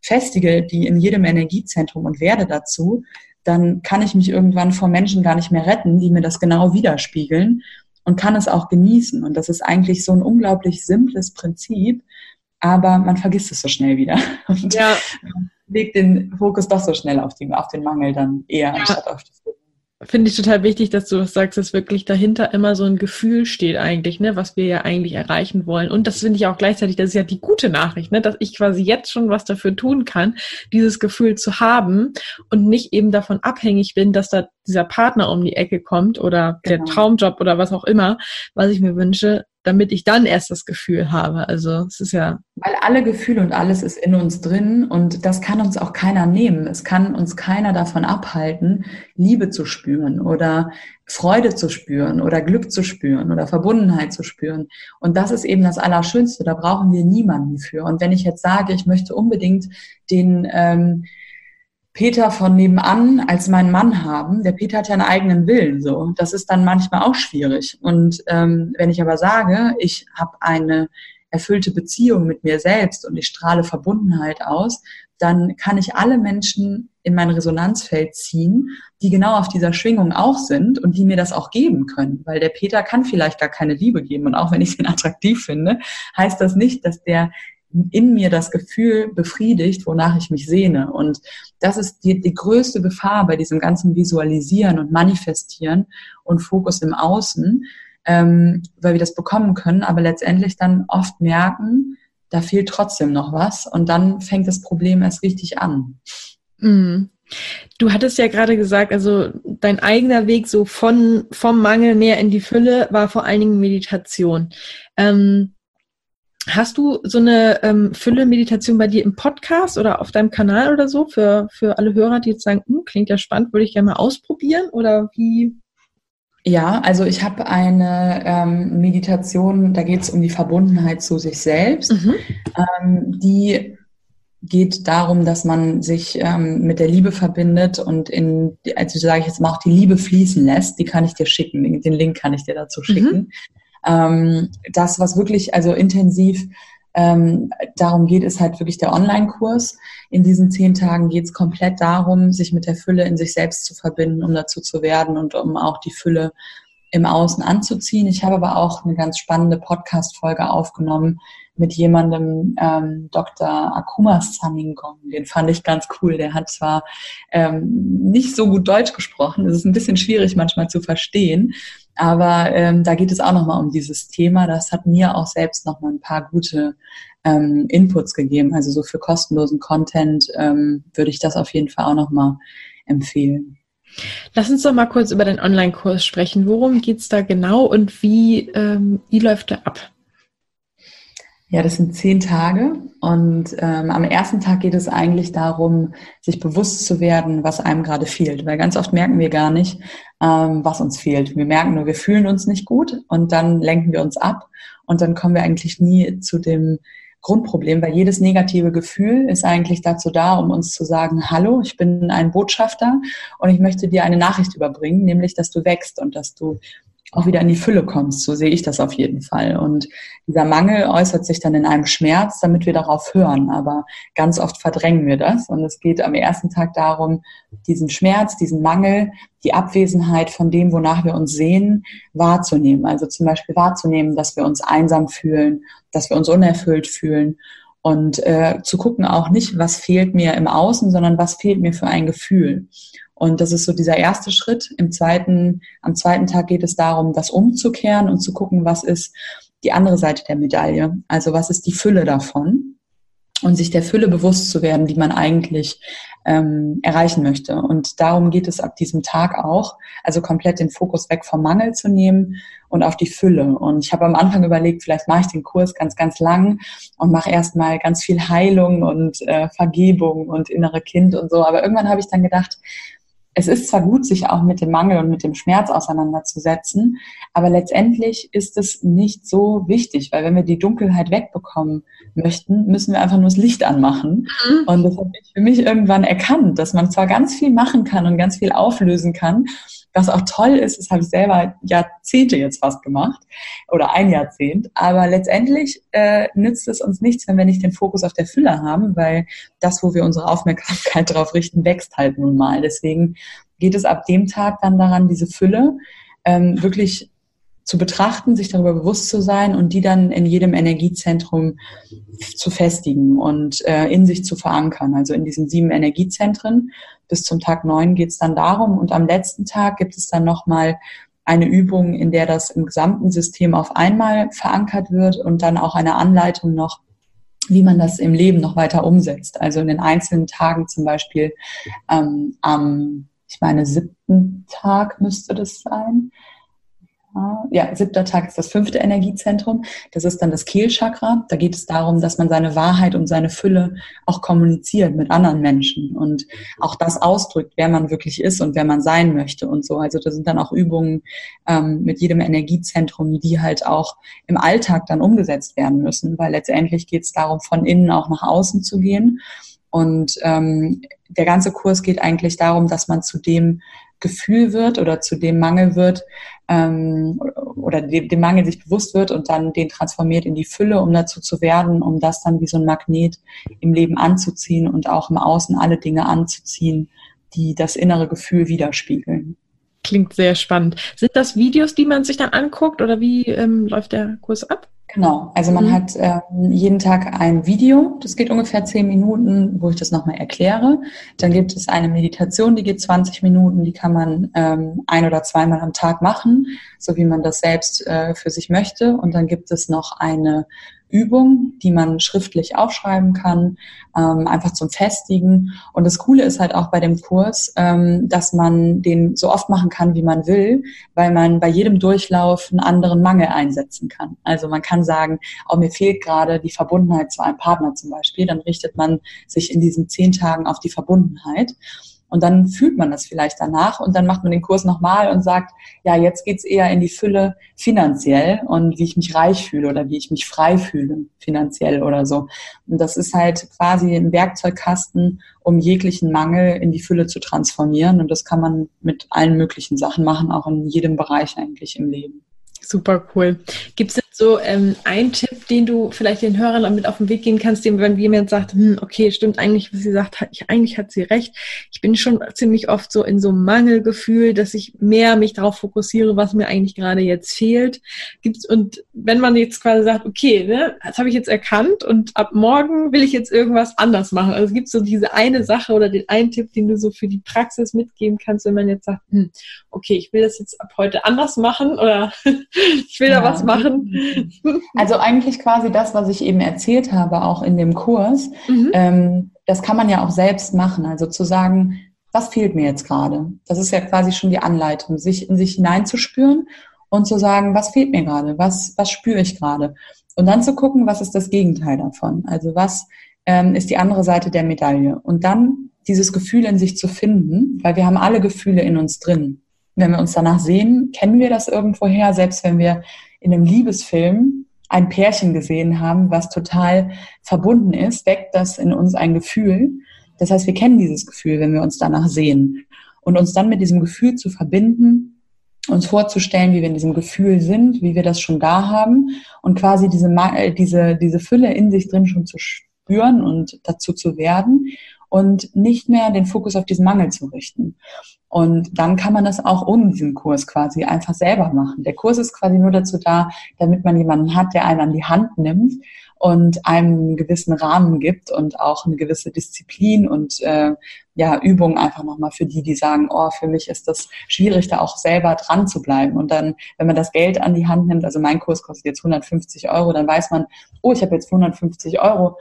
festige die in jedem Energiezentrum und werde dazu, dann kann ich mich irgendwann vor Menschen gar nicht mehr retten, die mir das genau widerspiegeln und kann es auch genießen. Und das ist eigentlich so ein unglaublich simples Prinzip, aber man vergisst es so schnell wieder <laughs> und ja. legt den Fokus doch so schnell auf, die, auf den Mangel dann eher ja. anstatt auf das Finde ich total wichtig, dass du sagst, dass wirklich dahinter immer so ein Gefühl steht eigentlich, ne, was wir ja eigentlich erreichen wollen. Und das finde ich auch gleichzeitig, das ist ja die gute Nachricht, ne, dass ich quasi jetzt schon was dafür tun kann, dieses Gefühl zu haben und nicht eben davon abhängig bin, dass da dieser Partner um die Ecke kommt oder genau. der Traumjob oder was auch immer, was ich mir wünsche, damit ich dann erst das Gefühl habe. Also es ist ja. Weil alle Gefühle und alles ist in uns drin und das kann uns auch keiner nehmen. Es kann uns keiner davon abhalten, Liebe zu spüren oder Freude zu spüren oder Glück zu spüren oder Verbundenheit zu spüren. Und das ist eben das Allerschönste. Da brauchen wir niemanden für. Und wenn ich jetzt sage, ich möchte unbedingt den ähm, Peter von nebenan als meinen Mann haben. Der Peter hat ja einen eigenen Willen, so. Das ist dann manchmal auch schwierig. Und ähm, wenn ich aber sage, ich habe eine erfüllte Beziehung mit mir selbst und ich strahle Verbundenheit aus, dann kann ich alle Menschen in mein Resonanzfeld ziehen, die genau auf dieser Schwingung auch sind und die mir das auch geben können. Weil der Peter kann vielleicht gar keine Liebe geben. Und auch wenn ich ihn attraktiv finde, heißt das nicht, dass der in mir das Gefühl befriedigt, wonach ich mich sehne. Und das ist die, die größte Gefahr bei diesem ganzen Visualisieren und Manifestieren und Fokus im Außen, ähm, weil wir das bekommen können, aber letztendlich dann oft merken, da fehlt trotzdem noch was und dann fängt das Problem erst richtig an. Mhm. Du hattest ja gerade gesagt, also dein eigener Weg so von vom Mangel mehr in die Fülle war vor allen Dingen Meditation. Ähm, hast du so eine ähm, Fülle-Meditation bei dir im Podcast oder auf deinem Kanal oder so für, für alle Hörer, die jetzt sagen, hm, klingt ja spannend, würde ich gerne mal ausprobieren oder wie? Ja, also ich habe eine ähm, Meditation, da geht es um die Verbundenheit zu sich selbst. Mhm. Ähm, die geht darum, dass man sich ähm, mit der Liebe verbindet und in, also sage ich jetzt mal auch die Liebe fließen lässt. Die kann ich dir schicken, den Link kann ich dir dazu mhm. schicken. Mhm. Ähm, das, was wirklich also intensiv ähm, darum geht, ist halt wirklich der Online-Kurs. In diesen zehn Tagen geht es komplett darum, sich mit der Fülle in sich selbst zu verbinden, um dazu zu werden und um auch die Fülle im Außen anzuziehen. Ich habe aber auch eine ganz spannende Podcast-Folge aufgenommen mit jemandem, ähm, Dr. Akuma Saningong. Den fand ich ganz cool. Der hat zwar ähm, nicht so gut Deutsch gesprochen, es ist ein bisschen schwierig manchmal zu verstehen, aber ähm, da geht es auch nochmal um dieses Thema. Das hat mir auch selbst nochmal ein paar gute ähm, Inputs gegeben. Also so für kostenlosen Content ähm, würde ich das auf jeden Fall auch nochmal empfehlen. Lass uns doch mal kurz über den Online-Kurs sprechen. Worum geht es da genau und wie, ähm, wie läuft der ab? Ja, das sind zehn Tage. Und ähm, am ersten Tag geht es eigentlich darum, sich bewusst zu werden, was einem gerade fehlt, weil ganz oft merken wir gar nicht, ähm, was uns fehlt. Wir merken nur, wir fühlen uns nicht gut und dann lenken wir uns ab. Und dann kommen wir eigentlich nie zu dem Grundproblem, weil jedes negative Gefühl ist eigentlich dazu da, um uns zu sagen, hallo, ich bin ein Botschafter und ich möchte dir eine Nachricht überbringen, nämlich, dass du wächst und dass du auch wieder in die Fülle kommst. So sehe ich das auf jeden Fall. Und dieser Mangel äußert sich dann in einem Schmerz, damit wir darauf hören. Aber ganz oft verdrängen wir das. Und es geht am ersten Tag darum, diesen Schmerz, diesen Mangel, die Abwesenheit von dem, wonach wir uns sehen, wahrzunehmen. Also zum Beispiel wahrzunehmen, dass wir uns einsam fühlen, dass wir uns unerfüllt fühlen und äh, zu gucken auch nicht, was fehlt mir im Außen, sondern was fehlt mir für ein Gefühl. Und das ist so dieser erste Schritt. Im zweiten, am zweiten Tag geht es darum, das umzukehren und zu gucken, was ist die andere Seite der Medaille. Also was ist die Fülle davon? Und sich der Fülle bewusst zu werden, die man eigentlich ähm, erreichen möchte. Und darum geht es ab diesem Tag auch. Also komplett den Fokus weg vom Mangel zu nehmen und auf die Fülle. Und ich habe am Anfang überlegt, vielleicht mache ich den Kurs ganz, ganz lang und mache erstmal ganz viel Heilung und äh, Vergebung und innere Kind und so. Aber irgendwann habe ich dann gedacht, es ist zwar gut, sich auch mit dem Mangel und mit dem Schmerz auseinanderzusetzen, aber letztendlich ist es nicht so wichtig, weil wenn wir die Dunkelheit wegbekommen möchten, müssen wir einfach nur das Licht anmachen. Mhm. Und das habe ich für mich irgendwann erkannt, dass man zwar ganz viel machen kann und ganz viel auflösen kann, was auch toll ist, das habe ich selber Jahrzehnte jetzt fast gemacht oder ein Jahrzehnt. Aber letztendlich äh, nützt es uns nichts, wenn wir nicht den Fokus auf der Fülle haben, weil das, wo wir unsere Aufmerksamkeit <laughs> darauf richten, wächst halt nun mal. Deswegen geht es ab dem Tag dann daran, diese Fülle ähm, wirklich zu betrachten, sich darüber bewusst zu sein und die dann in jedem Energiezentrum zu festigen und äh, in sich zu verankern. Also in diesen sieben Energiezentren. Bis zum Tag neun geht es dann darum. Und am letzten Tag gibt es dann nochmal eine Übung, in der das im gesamten System auf einmal verankert wird und dann auch eine Anleitung noch, wie man das im Leben noch weiter umsetzt. Also in den einzelnen Tagen zum Beispiel ähm, am, ich meine, siebten Tag müsste das sein, ja, siebter Tag ist das fünfte Energiezentrum. Das ist dann das Kehlchakra. Da geht es darum, dass man seine Wahrheit und seine Fülle auch kommuniziert mit anderen Menschen und auch das ausdrückt, wer man wirklich ist und wer man sein möchte und so. Also da sind dann auch Übungen ähm, mit jedem Energiezentrum, die halt auch im Alltag dann umgesetzt werden müssen, weil letztendlich geht es darum, von innen auch nach außen zu gehen. Und ähm, der ganze Kurs geht eigentlich darum, dass man zu dem Gefühl wird oder zu dem Mangel wird ähm, oder dem, dem Mangel sich bewusst wird und dann den transformiert in die Fülle, um dazu zu werden, um das dann wie so ein Magnet im Leben anzuziehen und auch im Außen alle Dinge anzuziehen, die das innere Gefühl widerspiegeln. Klingt sehr spannend. Sind das Videos, die man sich dann anguckt oder wie ähm, läuft der Kurs ab? Genau, also man mhm. hat äh, jeden Tag ein Video, das geht ungefähr zehn Minuten, wo ich das nochmal erkläre. Dann gibt es eine Meditation, die geht 20 Minuten, die kann man ähm, ein oder zweimal am Tag machen, so wie man das selbst äh, für sich möchte. Und dann gibt es noch eine Übung, die man schriftlich aufschreiben kann, ähm, einfach zum Festigen. Und das Coole ist halt auch bei dem Kurs, ähm, dass man den so oft machen kann, wie man will, weil man bei jedem Durchlauf einen anderen Mangel einsetzen kann. Also man kann sagen, oh, mir fehlt gerade die Verbundenheit zu einem Partner zum Beispiel. Dann richtet man sich in diesen zehn Tagen auf die Verbundenheit. Und dann fühlt man das vielleicht danach und dann macht man den Kurs nochmal und sagt, ja, jetzt geht's eher in die Fülle finanziell und wie ich mich reich fühle oder wie ich mich frei fühle finanziell oder so. Und das ist halt quasi ein Werkzeugkasten, um jeglichen Mangel in die Fülle zu transformieren. Und das kann man mit allen möglichen Sachen machen, auch in jedem Bereich eigentlich im Leben. Super cool. Gibt es so ähm, einen Tipp, den du vielleicht den Hörern damit auf den Weg gehen kannst, dem, wenn jemand sagt, hm, okay, stimmt eigentlich, was sie sagt, hat, ich, eigentlich hat sie recht. Ich bin schon ziemlich oft so in so einem Mangelgefühl, dass ich mehr mich darauf fokussiere, was mir eigentlich gerade jetzt fehlt. Gibt's, und wenn man jetzt quasi sagt, okay, ne, das habe ich jetzt erkannt und ab morgen will ich jetzt irgendwas anders machen. Also gibt es so diese eine Sache oder den einen Tipp, den du so für die Praxis mitgeben kannst, wenn man jetzt sagt, hm, okay, ich will das jetzt ab heute anders machen oder ich will ja. da was machen. Also eigentlich quasi das, was ich eben erzählt habe, auch in dem Kurs, mhm. ähm, das kann man ja auch selbst machen. Also zu sagen, was fehlt mir jetzt gerade? Das ist ja quasi schon die Anleitung, sich in sich hineinzuspüren und zu sagen, was fehlt mir gerade? Was, was spüre ich gerade? Und dann zu gucken, was ist das Gegenteil davon? Also was ähm, ist die andere Seite der Medaille? Und dann dieses Gefühl in sich zu finden, weil wir haben alle Gefühle in uns drin. Wenn wir uns danach sehen, kennen wir das irgendwoher, selbst wenn wir in einem Liebesfilm ein Pärchen gesehen haben, was total verbunden ist, weckt das in uns ein Gefühl. Das heißt, wir kennen dieses Gefühl, wenn wir uns danach sehen. Und uns dann mit diesem Gefühl zu verbinden, uns vorzustellen, wie wir in diesem Gefühl sind, wie wir das schon da haben und quasi diese, äh, diese, diese Fülle in sich drin schon zu spüren und dazu zu werden und nicht mehr den Fokus auf diesen Mangel zu richten. Und dann kann man das auch ohne diesen Kurs quasi einfach selber machen. Der Kurs ist quasi nur dazu da, damit man jemanden hat, der einen an die Hand nimmt und einem einen gewissen Rahmen gibt und auch eine gewisse Disziplin und äh, ja Übung einfach nochmal für die, die sagen, oh, für mich ist das schwierig, da auch selber dran zu bleiben. Und dann, wenn man das Geld an die Hand nimmt, also mein Kurs kostet jetzt 150 Euro, dann weiß man, oh, ich habe jetzt 150 Euro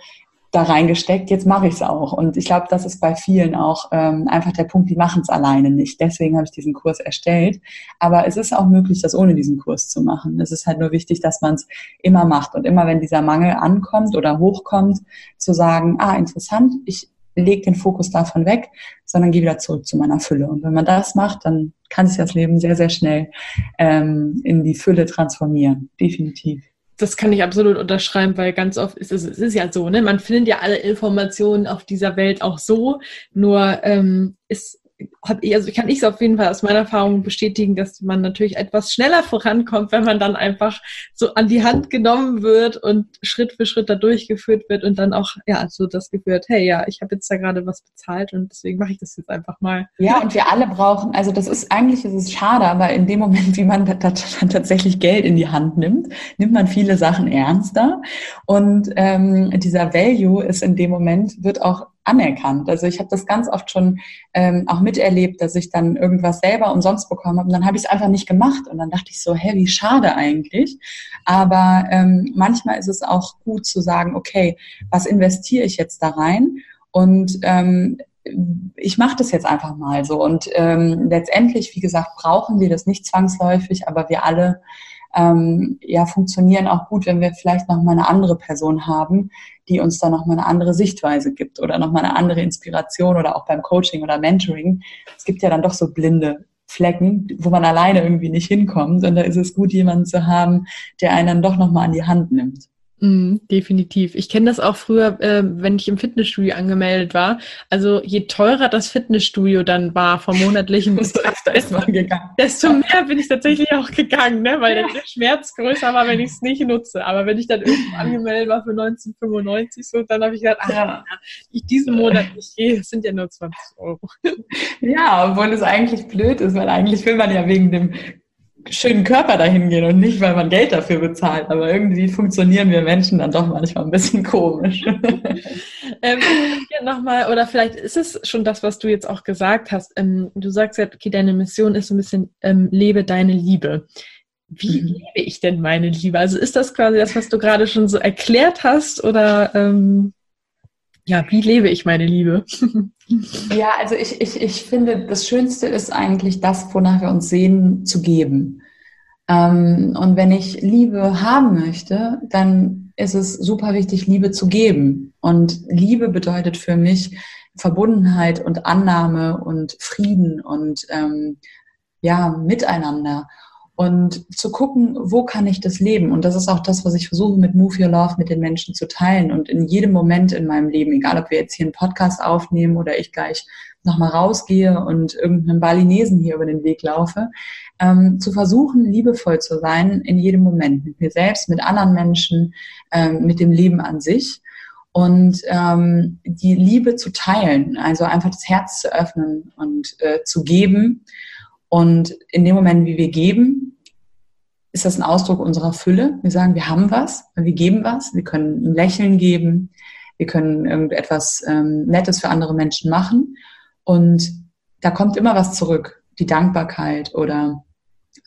da reingesteckt, jetzt mache ich es auch. Und ich glaube, das ist bei vielen auch ähm, einfach der Punkt, die machen es alleine nicht. Deswegen habe ich diesen Kurs erstellt. Aber es ist auch möglich, das ohne diesen Kurs zu machen. Es ist halt nur wichtig, dass man es immer macht und immer, wenn dieser Mangel ankommt oder hochkommt, zu sagen, ah, interessant, ich lege den Fokus davon weg, sondern gehe wieder zurück zu meiner Fülle. Und wenn man das macht, dann kann sich das Leben sehr, sehr schnell ähm, in die Fülle transformieren. Definitiv das kann ich absolut unterschreiben, weil ganz oft ist es, es ist ja so, ne? Man findet ja alle Informationen auf dieser Welt auch so, nur ähm, ist hab also kann ich es auf jeden Fall aus meiner Erfahrung bestätigen, dass man natürlich etwas schneller vorankommt, wenn man dann einfach so an die Hand genommen wird und Schritt für Schritt da durchgeführt wird und dann auch ja so das Gefühl hat, hey ja, ich habe jetzt da gerade was bezahlt und deswegen mache ich das jetzt einfach mal. Ja, und wir alle brauchen, also das ist eigentlich ist es schade, aber in dem Moment, wie man tatsächlich Geld in die Hand nimmt, nimmt man viele Sachen ernster und ähm, dieser Value ist in dem Moment wird auch anerkannt. Also ich habe das ganz oft schon ähm, auch miterlebt, dass ich dann irgendwas selber umsonst bekommen habe und dann habe ich es einfach nicht gemacht und dann dachte ich so, hä, wie schade eigentlich. Aber ähm, manchmal ist es auch gut zu sagen, okay, was investiere ich jetzt da rein? Und ähm, ich mache das jetzt einfach mal so. Und ähm, letztendlich, wie gesagt, brauchen wir das nicht zwangsläufig, aber wir alle ähm, ja funktionieren auch gut, wenn wir vielleicht noch mal eine andere Person haben, die uns da noch mal eine andere Sichtweise gibt oder noch mal eine andere Inspiration oder auch beim Coaching oder Mentoring. Es gibt ja dann doch so blinde Flecken, wo man alleine irgendwie nicht hinkommt. Und da ist es gut, jemanden zu haben, der einen dann doch noch mal an die Hand nimmt. Mm, definitiv. Ich kenne das auch früher, äh, wenn ich im Fitnessstudio angemeldet war. Also je teurer das Fitnessstudio dann war vom monatlichen <laughs> Betrag, desto, desto mehr bin ich tatsächlich auch gegangen, ne? weil ja. der Schmerz größer war, wenn ich es nicht nutze. Aber wenn ich dann irgendwo angemeldet war für 1995, so, dann habe ich gedacht, ach, ja. ich diesen Monat nicht gehe, das sind ja nur 20 Euro. Ja, obwohl es eigentlich blöd ist, weil eigentlich will man ja wegen dem schönen Körper dahin gehen und nicht, weil man Geld dafür bezahlt. Aber irgendwie funktionieren wir Menschen dann doch manchmal ein bisschen komisch. <laughs> ähm, nochmal, oder vielleicht ist es schon das, was du jetzt auch gesagt hast. Ähm, du sagst ja, okay, deine Mission ist so ein bisschen, ähm, lebe deine Liebe. Wie mhm. lebe ich denn meine Liebe? Also ist das quasi das, was du gerade schon so erklärt hast oder ähm, ja, wie lebe ich meine Liebe? <laughs> ja, also ich, ich, ich finde, das Schönste ist eigentlich das, wonach wir uns sehen, zu geben. Ähm, und wenn ich Liebe haben möchte, dann ist es super wichtig, Liebe zu geben. Und Liebe bedeutet für mich Verbundenheit und Annahme und Frieden und ähm, ja, Miteinander und zu gucken, wo kann ich das leben? Und das ist auch das, was ich versuche mit Move Your Love mit den Menschen zu teilen und in jedem Moment in meinem Leben, egal ob wir jetzt hier einen Podcast aufnehmen oder ich gleich nochmal rausgehe und irgendeinen Balinesen hier über den Weg laufe, ähm, zu versuchen, liebevoll zu sein in jedem Moment, mit mir selbst, mit anderen Menschen, ähm, mit dem Leben an sich und ähm, die Liebe zu teilen, also einfach das Herz zu öffnen und äh, zu geben und in dem Moment, wie wir geben, ist das ein Ausdruck unserer Fülle. Wir sagen, wir haben was, wir geben was, wir können ein Lächeln geben, wir können irgendetwas ähm, Nettes für andere Menschen machen. Und da kommt immer was zurück. Die Dankbarkeit oder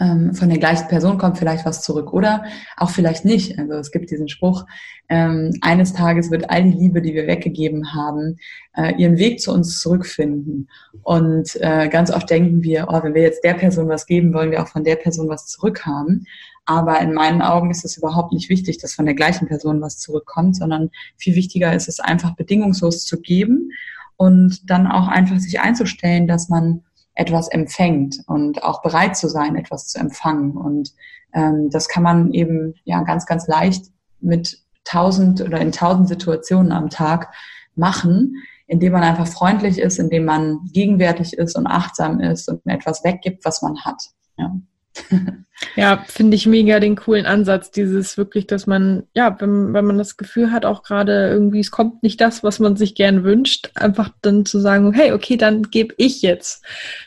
ähm, von der gleichen Person kommt vielleicht was zurück oder auch vielleicht nicht. Also es gibt diesen Spruch, ähm, eines Tages wird all die Liebe, die wir weggegeben haben, äh, ihren Weg zu uns zurückfinden. Und äh, ganz oft denken wir, oh, wenn wir jetzt der Person was geben, wollen wir auch von der Person was zurückhaben. Aber in meinen Augen ist es überhaupt nicht wichtig, dass von der gleichen Person was zurückkommt, sondern viel wichtiger ist es einfach bedingungslos zu geben und dann auch einfach sich einzustellen, dass man etwas empfängt und auch bereit zu sein, etwas zu empfangen. Und ähm, das kann man eben ja ganz, ganz leicht mit tausend oder in tausend Situationen am Tag machen, indem man einfach freundlich ist, indem man gegenwärtig ist und achtsam ist und etwas weggibt, was man hat. Ja. Ja, finde ich mega den coolen Ansatz, dieses wirklich, dass man, ja, wenn, wenn man das Gefühl hat, auch gerade irgendwie, es kommt nicht das, was man sich gern wünscht, einfach dann zu sagen, hey, okay, dann gebe ich jetzt.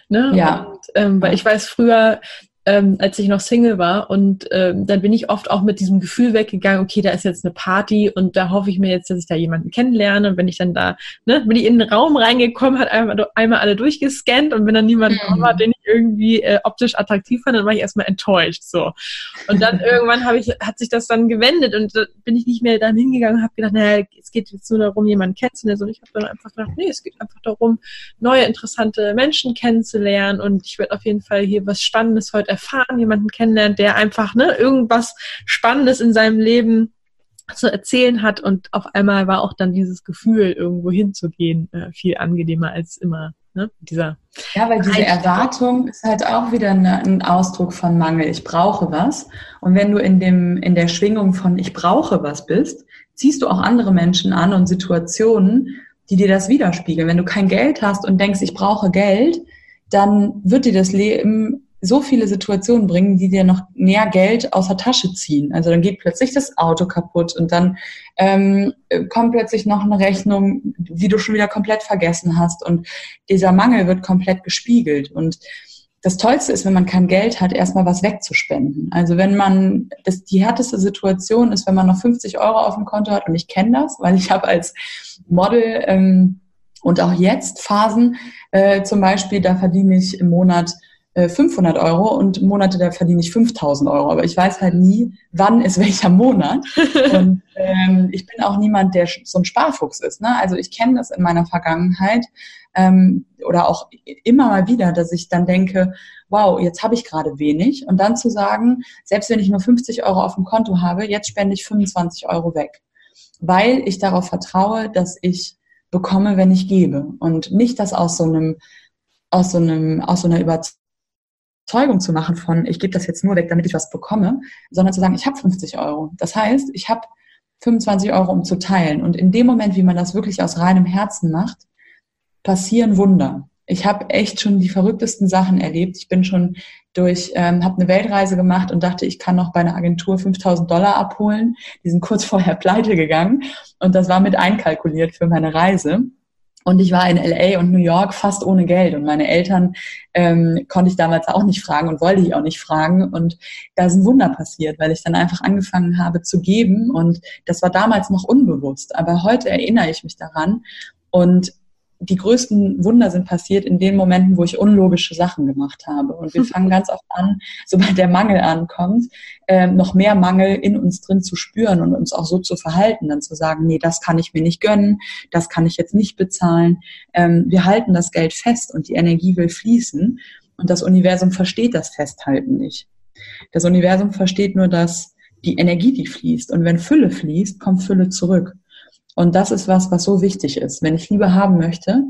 Ne? Ja. Und, ähm, weil ich weiß früher, ähm, als ich noch Single war. Und ähm, dann bin ich oft auch mit diesem Gefühl weggegangen, okay, da ist jetzt eine Party und da hoffe ich mir jetzt, dass ich da jemanden kennenlerne. Und wenn ich dann da, ne, bin ich in den Raum reingekommen, hat einmal, einmal alle durchgescannt und wenn dann niemand mhm. war, den ich irgendwie äh, optisch attraktiv fand, dann war ich erstmal enttäuscht. So. Und dann <laughs> irgendwann habe ich, hat sich das dann gewendet und da bin ich nicht mehr dann hingegangen und habe gedacht, naja, es geht jetzt nur darum, jemanden kennenzulernen. Und ich habe dann einfach gedacht, nee, es geht einfach darum, neue interessante Menschen kennenzulernen und ich werde auf jeden Fall hier was Spannendes heute erfahren, jemanden kennenlernt, der einfach ne, irgendwas Spannendes in seinem Leben zu erzählen hat und auf einmal war auch dann dieses Gefühl, irgendwo hinzugehen, äh, viel angenehmer als immer. Ne? Dieser ja, weil diese Erwartung ist halt auch wieder eine, ein Ausdruck von Mangel. Ich brauche was. Und wenn du in dem in der Schwingung von ich brauche was bist, ziehst du auch andere Menschen an und Situationen, die dir das widerspiegeln. Wenn du kein Geld hast und denkst, ich brauche Geld, dann wird dir das Leben so viele Situationen bringen, die dir noch mehr Geld aus der Tasche ziehen. Also dann geht plötzlich das Auto kaputt und dann ähm, kommt plötzlich noch eine Rechnung, die du schon wieder komplett vergessen hast und dieser Mangel wird komplett gespiegelt und das Tollste ist, wenn man kein Geld hat, erstmal was wegzuspenden. Also wenn man, das, die härteste Situation ist, wenn man noch 50 Euro auf dem Konto hat und ich kenne das, weil ich habe als Model ähm, und auch jetzt Phasen, äh, zum Beispiel, da verdiene ich im Monat 500 äh, Euro und Monate, da verdiene ich 5000 Euro. Aber ich weiß halt nie, wann ist <laughs> welcher Monat. und ähm, ich bin auch niemand, der so ein Sparfuchs ist. Ne? Also ich kenne das in meiner Vergangenheit ähm, oder auch immer mal wieder, dass ich dann denke, wow, jetzt habe ich gerade wenig. Und dann zu sagen, selbst wenn ich nur 50 Euro auf dem Konto habe, jetzt spende ich 25 Euro weg. Weil ich darauf vertraue, dass ich bekomme, wenn ich gebe. Und nicht das aus so einem aus so einem, aus so einer Überzeugung Überzeugung zu machen von, ich gebe das jetzt nur weg, damit ich was bekomme, sondern zu sagen, ich habe 50 Euro. Das heißt, ich habe 25 Euro, um zu teilen. Und in dem Moment, wie man das wirklich aus reinem Herzen macht, passieren Wunder. Ich habe echt schon die verrücktesten Sachen erlebt. Ich bin schon durch, ähm, habe eine Weltreise gemacht und dachte, ich kann noch bei einer Agentur 5000 Dollar abholen. Die sind kurz vorher pleite gegangen und das war mit einkalkuliert für meine Reise. Und ich war in LA und New York fast ohne Geld. Und meine Eltern ähm, konnte ich damals auch nicht fragen und wollte ich auch nicht fragen. Und da ist ein Wunder passiert, weil ich dann einfach angefangen habe zu geben. Und das war damals noch unbewusst. Aber heute erinnere ich mich daran. Und die größten Wunder sind passiert in den Momenten, wo ich unlogische Sachen gemacht habe. Und wir <laughs> fangen ganz oft an, sobald der Mangel ankommt, äh, noch mehr Mangel in uns drin zu spüren und uns auch so zu verhalten, dann zu sagen, nee, das kann ich mir nicht gönnen, das kann ich jetzt nicht bezahlen. Ähm, wir halten das Geld fest und die Energie will fließen und das Universum versteht das Festhalten nicht. Das Universum versteht nur, dass die Energie, die fließt und wenn Fülle fließt, kommt Fülle zurück. Und das ist was, was so wichtig ist. Wenn ich Liebe haben möchte,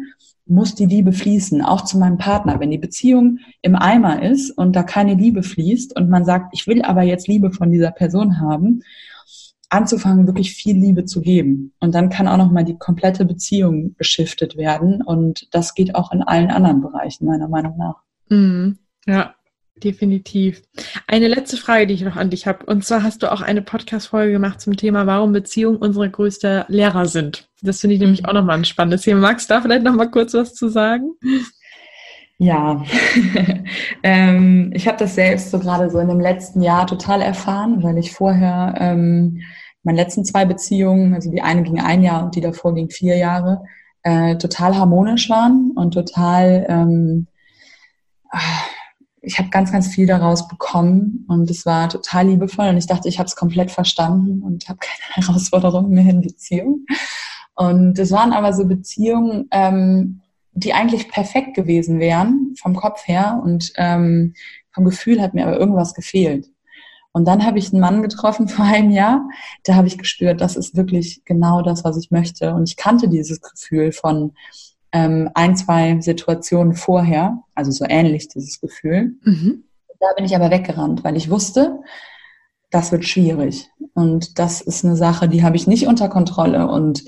muss die Liebe fließen, auch zu meinem Partner. Wenn die Beziehung im Eimer ist und da keine Liebe fließt und man sagt, ich will aber jetzt Liebe von dieser Person haben, anzufangen, wirklich viel Liebe zu geben. Und dann kann auch nochmal die komplette Beziehung beschiftet werden. Und das geht auch in allen anderen Bereichen, meiner Meinung nach. Mm, ja, Definitiv. Eine letzte Frage, die ich noch an dich habe. Und zwar hast du auch eine Podcast-Folge gemacht zum Thema, warum Beziehungen unsere größte Lehrer sind. Das finde ich nämlich auch nochmal ein spannendes Thema. Magst du da vielleicht nochmal kurz was zu sagen? Ja, <laughs> ähm, ich habe das selbst so gerade so in dem letzten Jahr total erfahren, weil ich vorher ähm, meine letzten zwei Beziehungen, also die eine ging ein Jahr und die davor ging vier Jahre, äh, total harmonisch waren und total ähm, ich habe ganz, ganz viel daraus bekommen und es war total liebevoll und ich dachte, ich habe es komplett verstanden und habe <laughs> keine Herausforderungen mehr in Beziehung. Und es waren aber so Beziehungen, ähm, die eigentlich perfekt gewesen wären vom Kopf her und ähm, vom Gefühl hat mir aber irgendwas gefehlt. Und dann habe ich einen Mann getroffen <laughs> vor einem Jahr, da habe ich gespürt, das ist wirklich genau das, was ich möchte. Und ich kannte dieses Gefühl von, ähm, ein, zwei Situationen vorher, also so ähnlich dieses Gefühl. Mhm. Da bin ich aber weggerannt, weil ich wusste, das wird schwierig. Und das ist eine Sache, die habe ich nicht unter Kontrolle. Und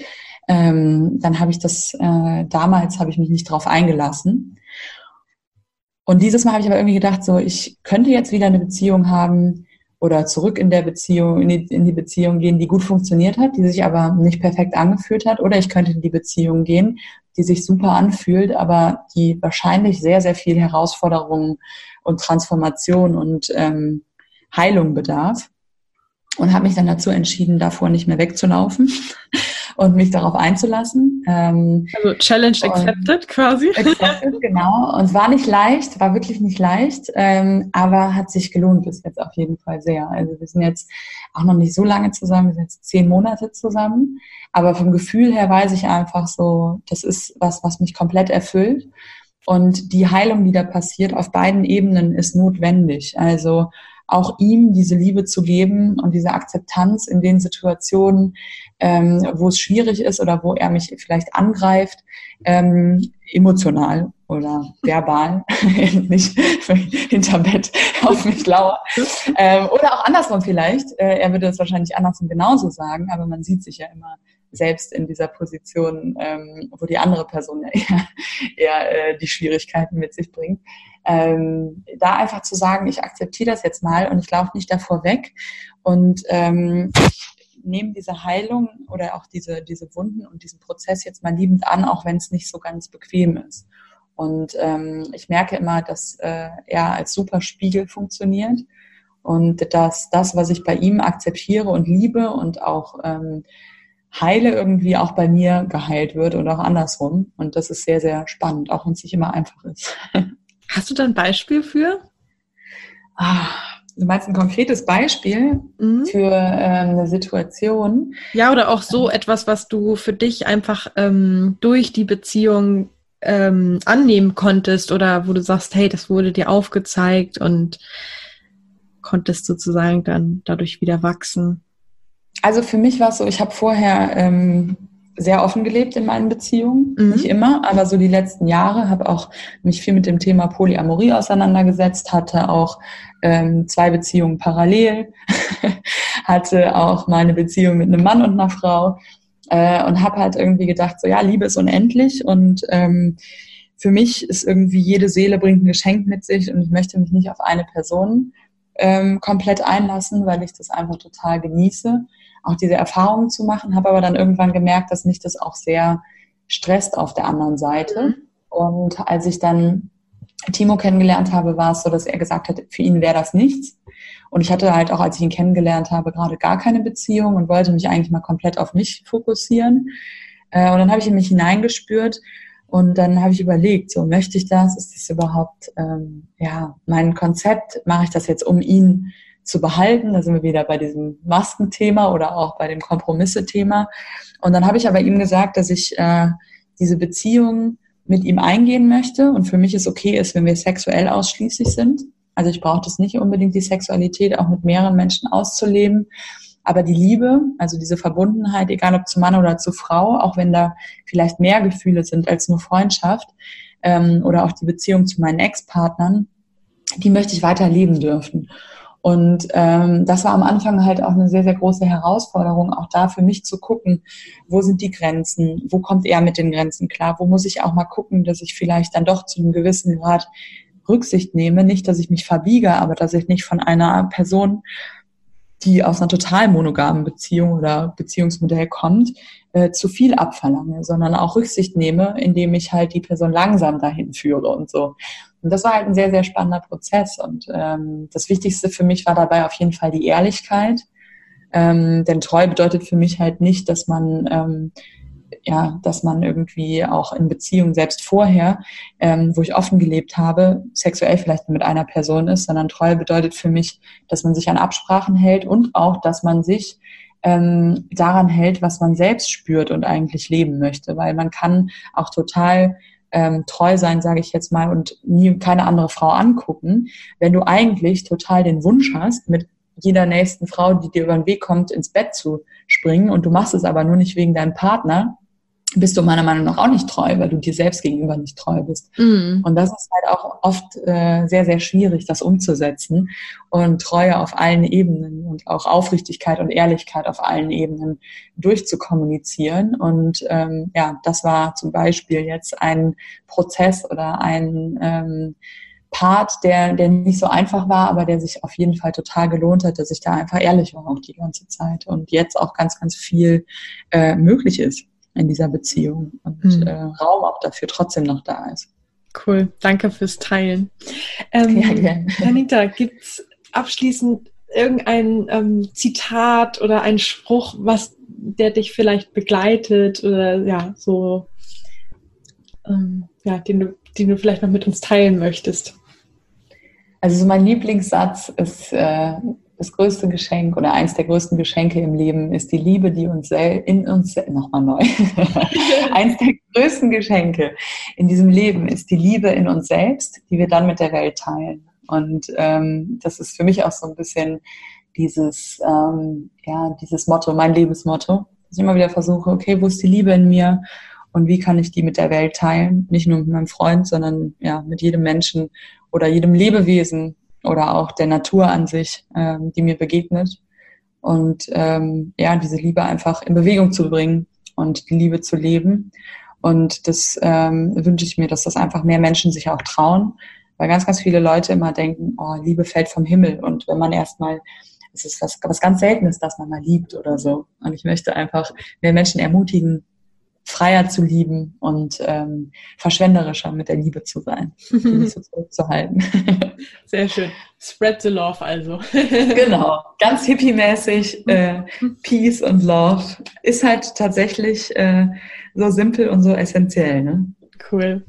ähm, dann habe ich das, äh, damals habe ich mich nicht drauf eingelassen. Und dieses Mal habe ich aber irgendwie gedacht, so, ich könnte jetzt wieder eine Beziehung haben, oder zurück in der Beziehung, in die, in die Beziehung gehen, die gut funktioniert hat, die sich aber nicht perfekt angefühlt hat. Oder ich könnte in die Beziehung gehen, die sich super anfühlt, aber die wahrscheinlich sehr, sehr viel Herausforderungen und Transformation und ähm, Heilung bedarf. Und habe mich dann dazu entschieden, davor nicht mehr wegzulaufen und mich darauf einzulassen. Ähm, also Challenge accepted quasi. Accepted, <laughs> genau. Und war nicht leicht, war wirklich nicht leicht, ähm, aber hat sich gelohnt bis jetzt auf jeden Fall sehr. Also wir sind jetzt auch noch nicht so lange zusammen, wir sind jetzt zehn Monate zusammen. Aber vom Gefühl her weiß ich einfach so, das ist was, was mich komplett erfüllt. Und die Heilung, die da passiert auf beiden Ebenen, ist notwendig. Also auch ihm diese Liebe zu geben und diese Akzeptanz in den Situationen, ähm, wo es schwierig ist oder wo er mich vielleicht angreift, ähm, emotional oder verbal, <laughs> nicht <laughs> hinter Bett auf mich lauert. Ähm, oder auch andersrum vielleicht. Äh, er würde es wahrscheinlich andersrum genauso sagen, aber man sieht sich ja immer selbst in dieser Position, ähm, wo die andere Person ja eher, eher äh, die Schwierigkeiten mit sich bringt. Ähm, da einfach zu sagen, ich akzeptiere das jetzt mal und ich laufe nicht davor weg und ähm, ich nehme diese Heilung oder auch diese, diese Wunden und diesen Prozess jetzt mal liebend an, auch wenn es nicht so ganz bequem ist. Und ähm, ich merke immer, dass äh, er als super Spiegel funktioniert und dass das, was ich bei ihm akzeptiere und liebe und auch ähm, heile, irgendwie auch bei mir geheilt wird und auch andersrum. Und das ist sehr, sehr spannend, auch wenn es nicht immer einfach ist. <laughs> Hast du da ein Beispiel für? Ah, du meinst ein konkretes Beispiel mhm. für ähm, eine Situation? Ja, oder auch so etwas, was du für dich einfach ähm, durch die Beziehung ähm, annehmen konntest oder wo du sagst, hey, das wurde dir aufgezeigt und konntest sozusagen dann dadurch wieder wachsen. Also für mich war es so, ich habe vorher ähm, sehr offen gelebt in meinen Beziehungen. Mhm. Nicht immer, aber so die letzten Jahre habe auch mich viel mit dem Thema Polyamorie auseinandergesetzt, hatte auch ähm, zwei Beziehungen parallel, <laughs> hatte auch mal eine Beziehung mit einem Mann und einer Frau äh, und habe halt irgendwie gedacht, so ja, Liebe ist unendlich und ähm, für mich ist irgendwie jede Seele bringt ein Geschenk mit sich und ich möchte mich nicht auf eine Person ähm, komplett einlassen, weil ich das einfach total genieße auch diese Erfahrungen zu machen, habe aber dann irgendwann gemerkt, dass mich das auch sehr stresst auf der anderen Seite. Mhm. Und als ich dann Timo kennengelernt habe, war es so, dass er gesagt hat, für ihn wäre das nichts. Und ich hatte halt auch, als ich ihn kennengelernt habe, gerade gar keine Beziehung und wollte mich eigentlich mal komplett auf mich fokussieren. Äh, und dann habe ich in mich hineingespürt und dann habe ich überlegt, so möchte ich das? Ist das überhaupt ähm, ja mein Konzept? Mache ich das jetzt, um ihn zu behalten? Da sind wir wieder bei diesem Maskenthema oder auch bei dem Kompromisse-Thema. Und dann habe ich aber ihm gesagt, dass ich äh, diese Beziehung mit ihm eingehen möchte und für mich es okay ist, wenn wir sexuell ausschließlich sind. Also ich brauche das nicht unbedingt, die Sexualität auch mit mehreren Menschen auszuleben. Aber die Liebe, also diese Verbundenheit, egal ob zu Mann oder zu Frau, auch wenn da vielleicht mehr Gefühle sind als nur Freundschaft ähm, oder auch die Beziehung zu meinen Ex-Partnern, die möchte ich weiter leben dürfen. Und ähm, das war am Anfang halt auch eine sehr, sehr große Herausforderung, auch da für mich zu gucken, wo sind die Grenzen, wo kommt er mit den Grenzen klar, wo muss ich auch mal gucken, dass ich vielleicht dann doch zu einem gewissen Grad Rücksicht nehme, nicht, dass ich mich verbiege, aber dass ich nicht von einer Person die aus einer total monogamen Beziehung oder Beziehungsmodell kommt, äh, zu viel abverlange, sondern auch Rücksicht nehme, indem ich halt die Person langsam dahin führe und so. Und das war halt ein sehr, sehr spannender Prozess. Und ähm, das Wichtigste für mich war dabei auf jeden Fall die Ehrlichkeit. Ähm, denn treu bedeutet für mich halt nicht, dass man ähm, ja, dass man irgendwie auch in Beziehungen selbst vorher, ähm, wo ich offen gelebt habe, sexuell vielleicht mit einer Person ist, sondern Treue bedeutet für mich, dass man sich an Absprachen hält und auch, dass man sich ähm, daran hält, was man selbst spürt und eigentlich leben möchte, weil man kann auch total ähm, treu sein, sage ich jetzt mal, und nie keine andere Frau angucken, wenn du eigentlich total den Wunsch hast, mit jeder nächsten Frau, die dir über den Weg kommt, ins Bett zu springen und du machst es aber nur nicht wegen deinem Partner, bist du meiner Meinung nach auch nicht treu, weil du dir selbst gegenüber nicht treu bist. Mhm. Und das ist halt auch oft äh, sehr, sehr schwierig, das umzusetzen und Treue auf allen Ebenen und auch Aufrichtigkeit und Ehrlichkeit auf allen Ebenen durchzukommunizieren. Und ähm, ja, das war zum Beispiel jetzt ein Prozess oder ein ähm, Part, der, der nicht so einfach war, aber der sich auf jeden Fall total gelohnt hat, dass ich da einfach ehrlich war auch die ganze Zeit und jetzt auch ganz, ganz viel äh, möglich ist in dieser Beziehung und mhm. äh, Raum auch dafür trotzdem noch da ist. Cool, danke fürs Teilen. Ähm, ja, gerne. Anita, gibt es abschließend irgendein ähm, Zitat oder ein Spruch, was der dich vielleicht begleitet oder ja, so, ähm, ja, den du, den du vielleicht noch mit uns teilen möchtest? Also so mein Lieblingssatz ist, äh, das größte Geschenk oder eins der größten Geschenke im Leben ist die Liebe, die uns in uns nochmal neu. <laughs> eins der größten Geschenke in diesem Leben ist die Liebe in uns selbst, die wir dann mit der Welt teilen. Und ähm, das ist für mich auch so ein bisschen dieses, ähm, ja, dieses Motto, mein Lebensmotto, dass ich immer wieder versuche, okay, wo ist die Liebe in mir und wie kann ich die mit der Welt teilen? Nicht nur mit meinem Freund, sondern ja, mit jedem Menschen oder jedem Lebewesen, oder auch der Natur an sich, ähm, die mir begegnet. Und ähm, ja, diese Liebe einfach in Bewegung zu bringen und die Liebe zu leben. Und das ähm, wünsche ich mir, dass das einfach mehr Menschen sich auch trauen, weil ganz, ganz viele Leute immer denken, oh, Liebe fällt vom Himmel. Und wenn man erstmal, es ist was, was ganz Seltenes, dass man mal liebt oder so. Und ich möchte einfach mehr Menschen ermutigen, freier zu lieben und ähm, verschwenderischer mit der Liebe zu sein, die nicht so zurückzuhalten. <laughs> Sehr schön. Spread the love also. <laughs> genau, ganz hippie-mäßig. Äh, <laughs> Peace und Love ist halt tatsächlich äh, so simpel und so essentiell. Ne? Cool.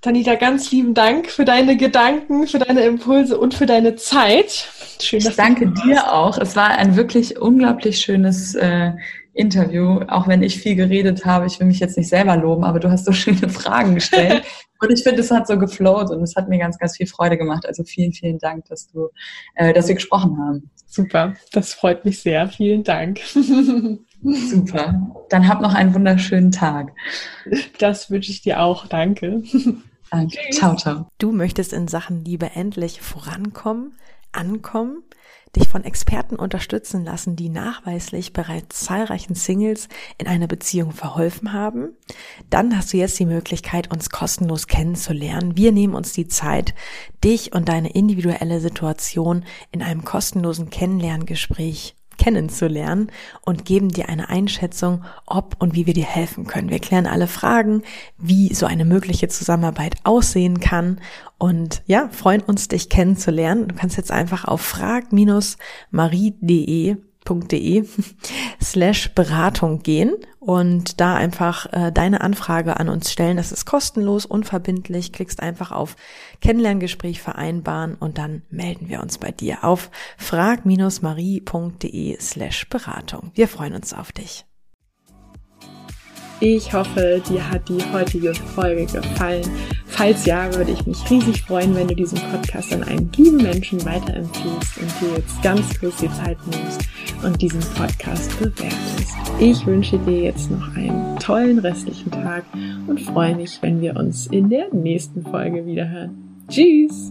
Tanita, ganz lieben Dank für deine Gedanken, für deine Impulse und für deine Zeit. Schön, dass ich danke dir auch. Es war ein wirklich unglaublich schönes äh, Interview, auch wenn ich viel geredet habe. Ich will mich jetzt nicht selber loben, aber du hast so <laughs> schöne Fragen gestellt. <laughs> und ich finde, es hat so geflowt und es hat mir ganz, ganz viel Freude gemacht. Also vielen, vielen Dank, dass du, äh, dass wir gesprochen haben. Super, das freut mich sehr. Vielen Dank. <laughs> Super. Dann hab noch einen wunderschönen Tag. Das wünsche ich dir auch. Danke. Danke. Ciao, ciao. Du möchtest in Sachen Liebe endlich vorankommen, ankommen? Dich von Experten unterstützen lassen, die nachweislich bereits zahlreichen Singles in einer Beziehung verholfen haben, dann hast du jetzt die Möglichkeit, uns kostenlos kennenzulernen. Wir nehmen uns die Zeit, dich und deine individuelle Situation in einem kostenlosen Kennenlerngespräch kennenzulernen und geben dir eine Einschätzung, ob und wie wir dir helfen können. Wir klären alle Fragen, wie so eine mögliche Zusammenarbeit aussehen kann und ja, freuen uns, dich kennenzulernen. Du kannst jetzt einfach auf frag-marie.de <laughs> slash Beratung gehen und da einfach äh, deine Anfrage an uns stellen. Das ist kostenlos, unverbindlich. Klickst einfach auf Kennenlerngespräch vereinbaren und dann melden wir uns bei dir auf frag-marie.de slash Beratung. Wir freuen uns auf dich. Ich hoffe, dir hat die heutige Folge gefallen. Falls ja, würde ich mich riesig freuen, wenn du diesen Podcast an einen lieben Menschen weiterempfiehlst und dir jetzt ganz kurz die Zeit nimmst und diesen Podcast bewertest. Ich wünsche dir jetzt noch einen tollen restlichen Tag und freue mich, wenn wir uns in der nächsten Folge wiederhören. Tschüss!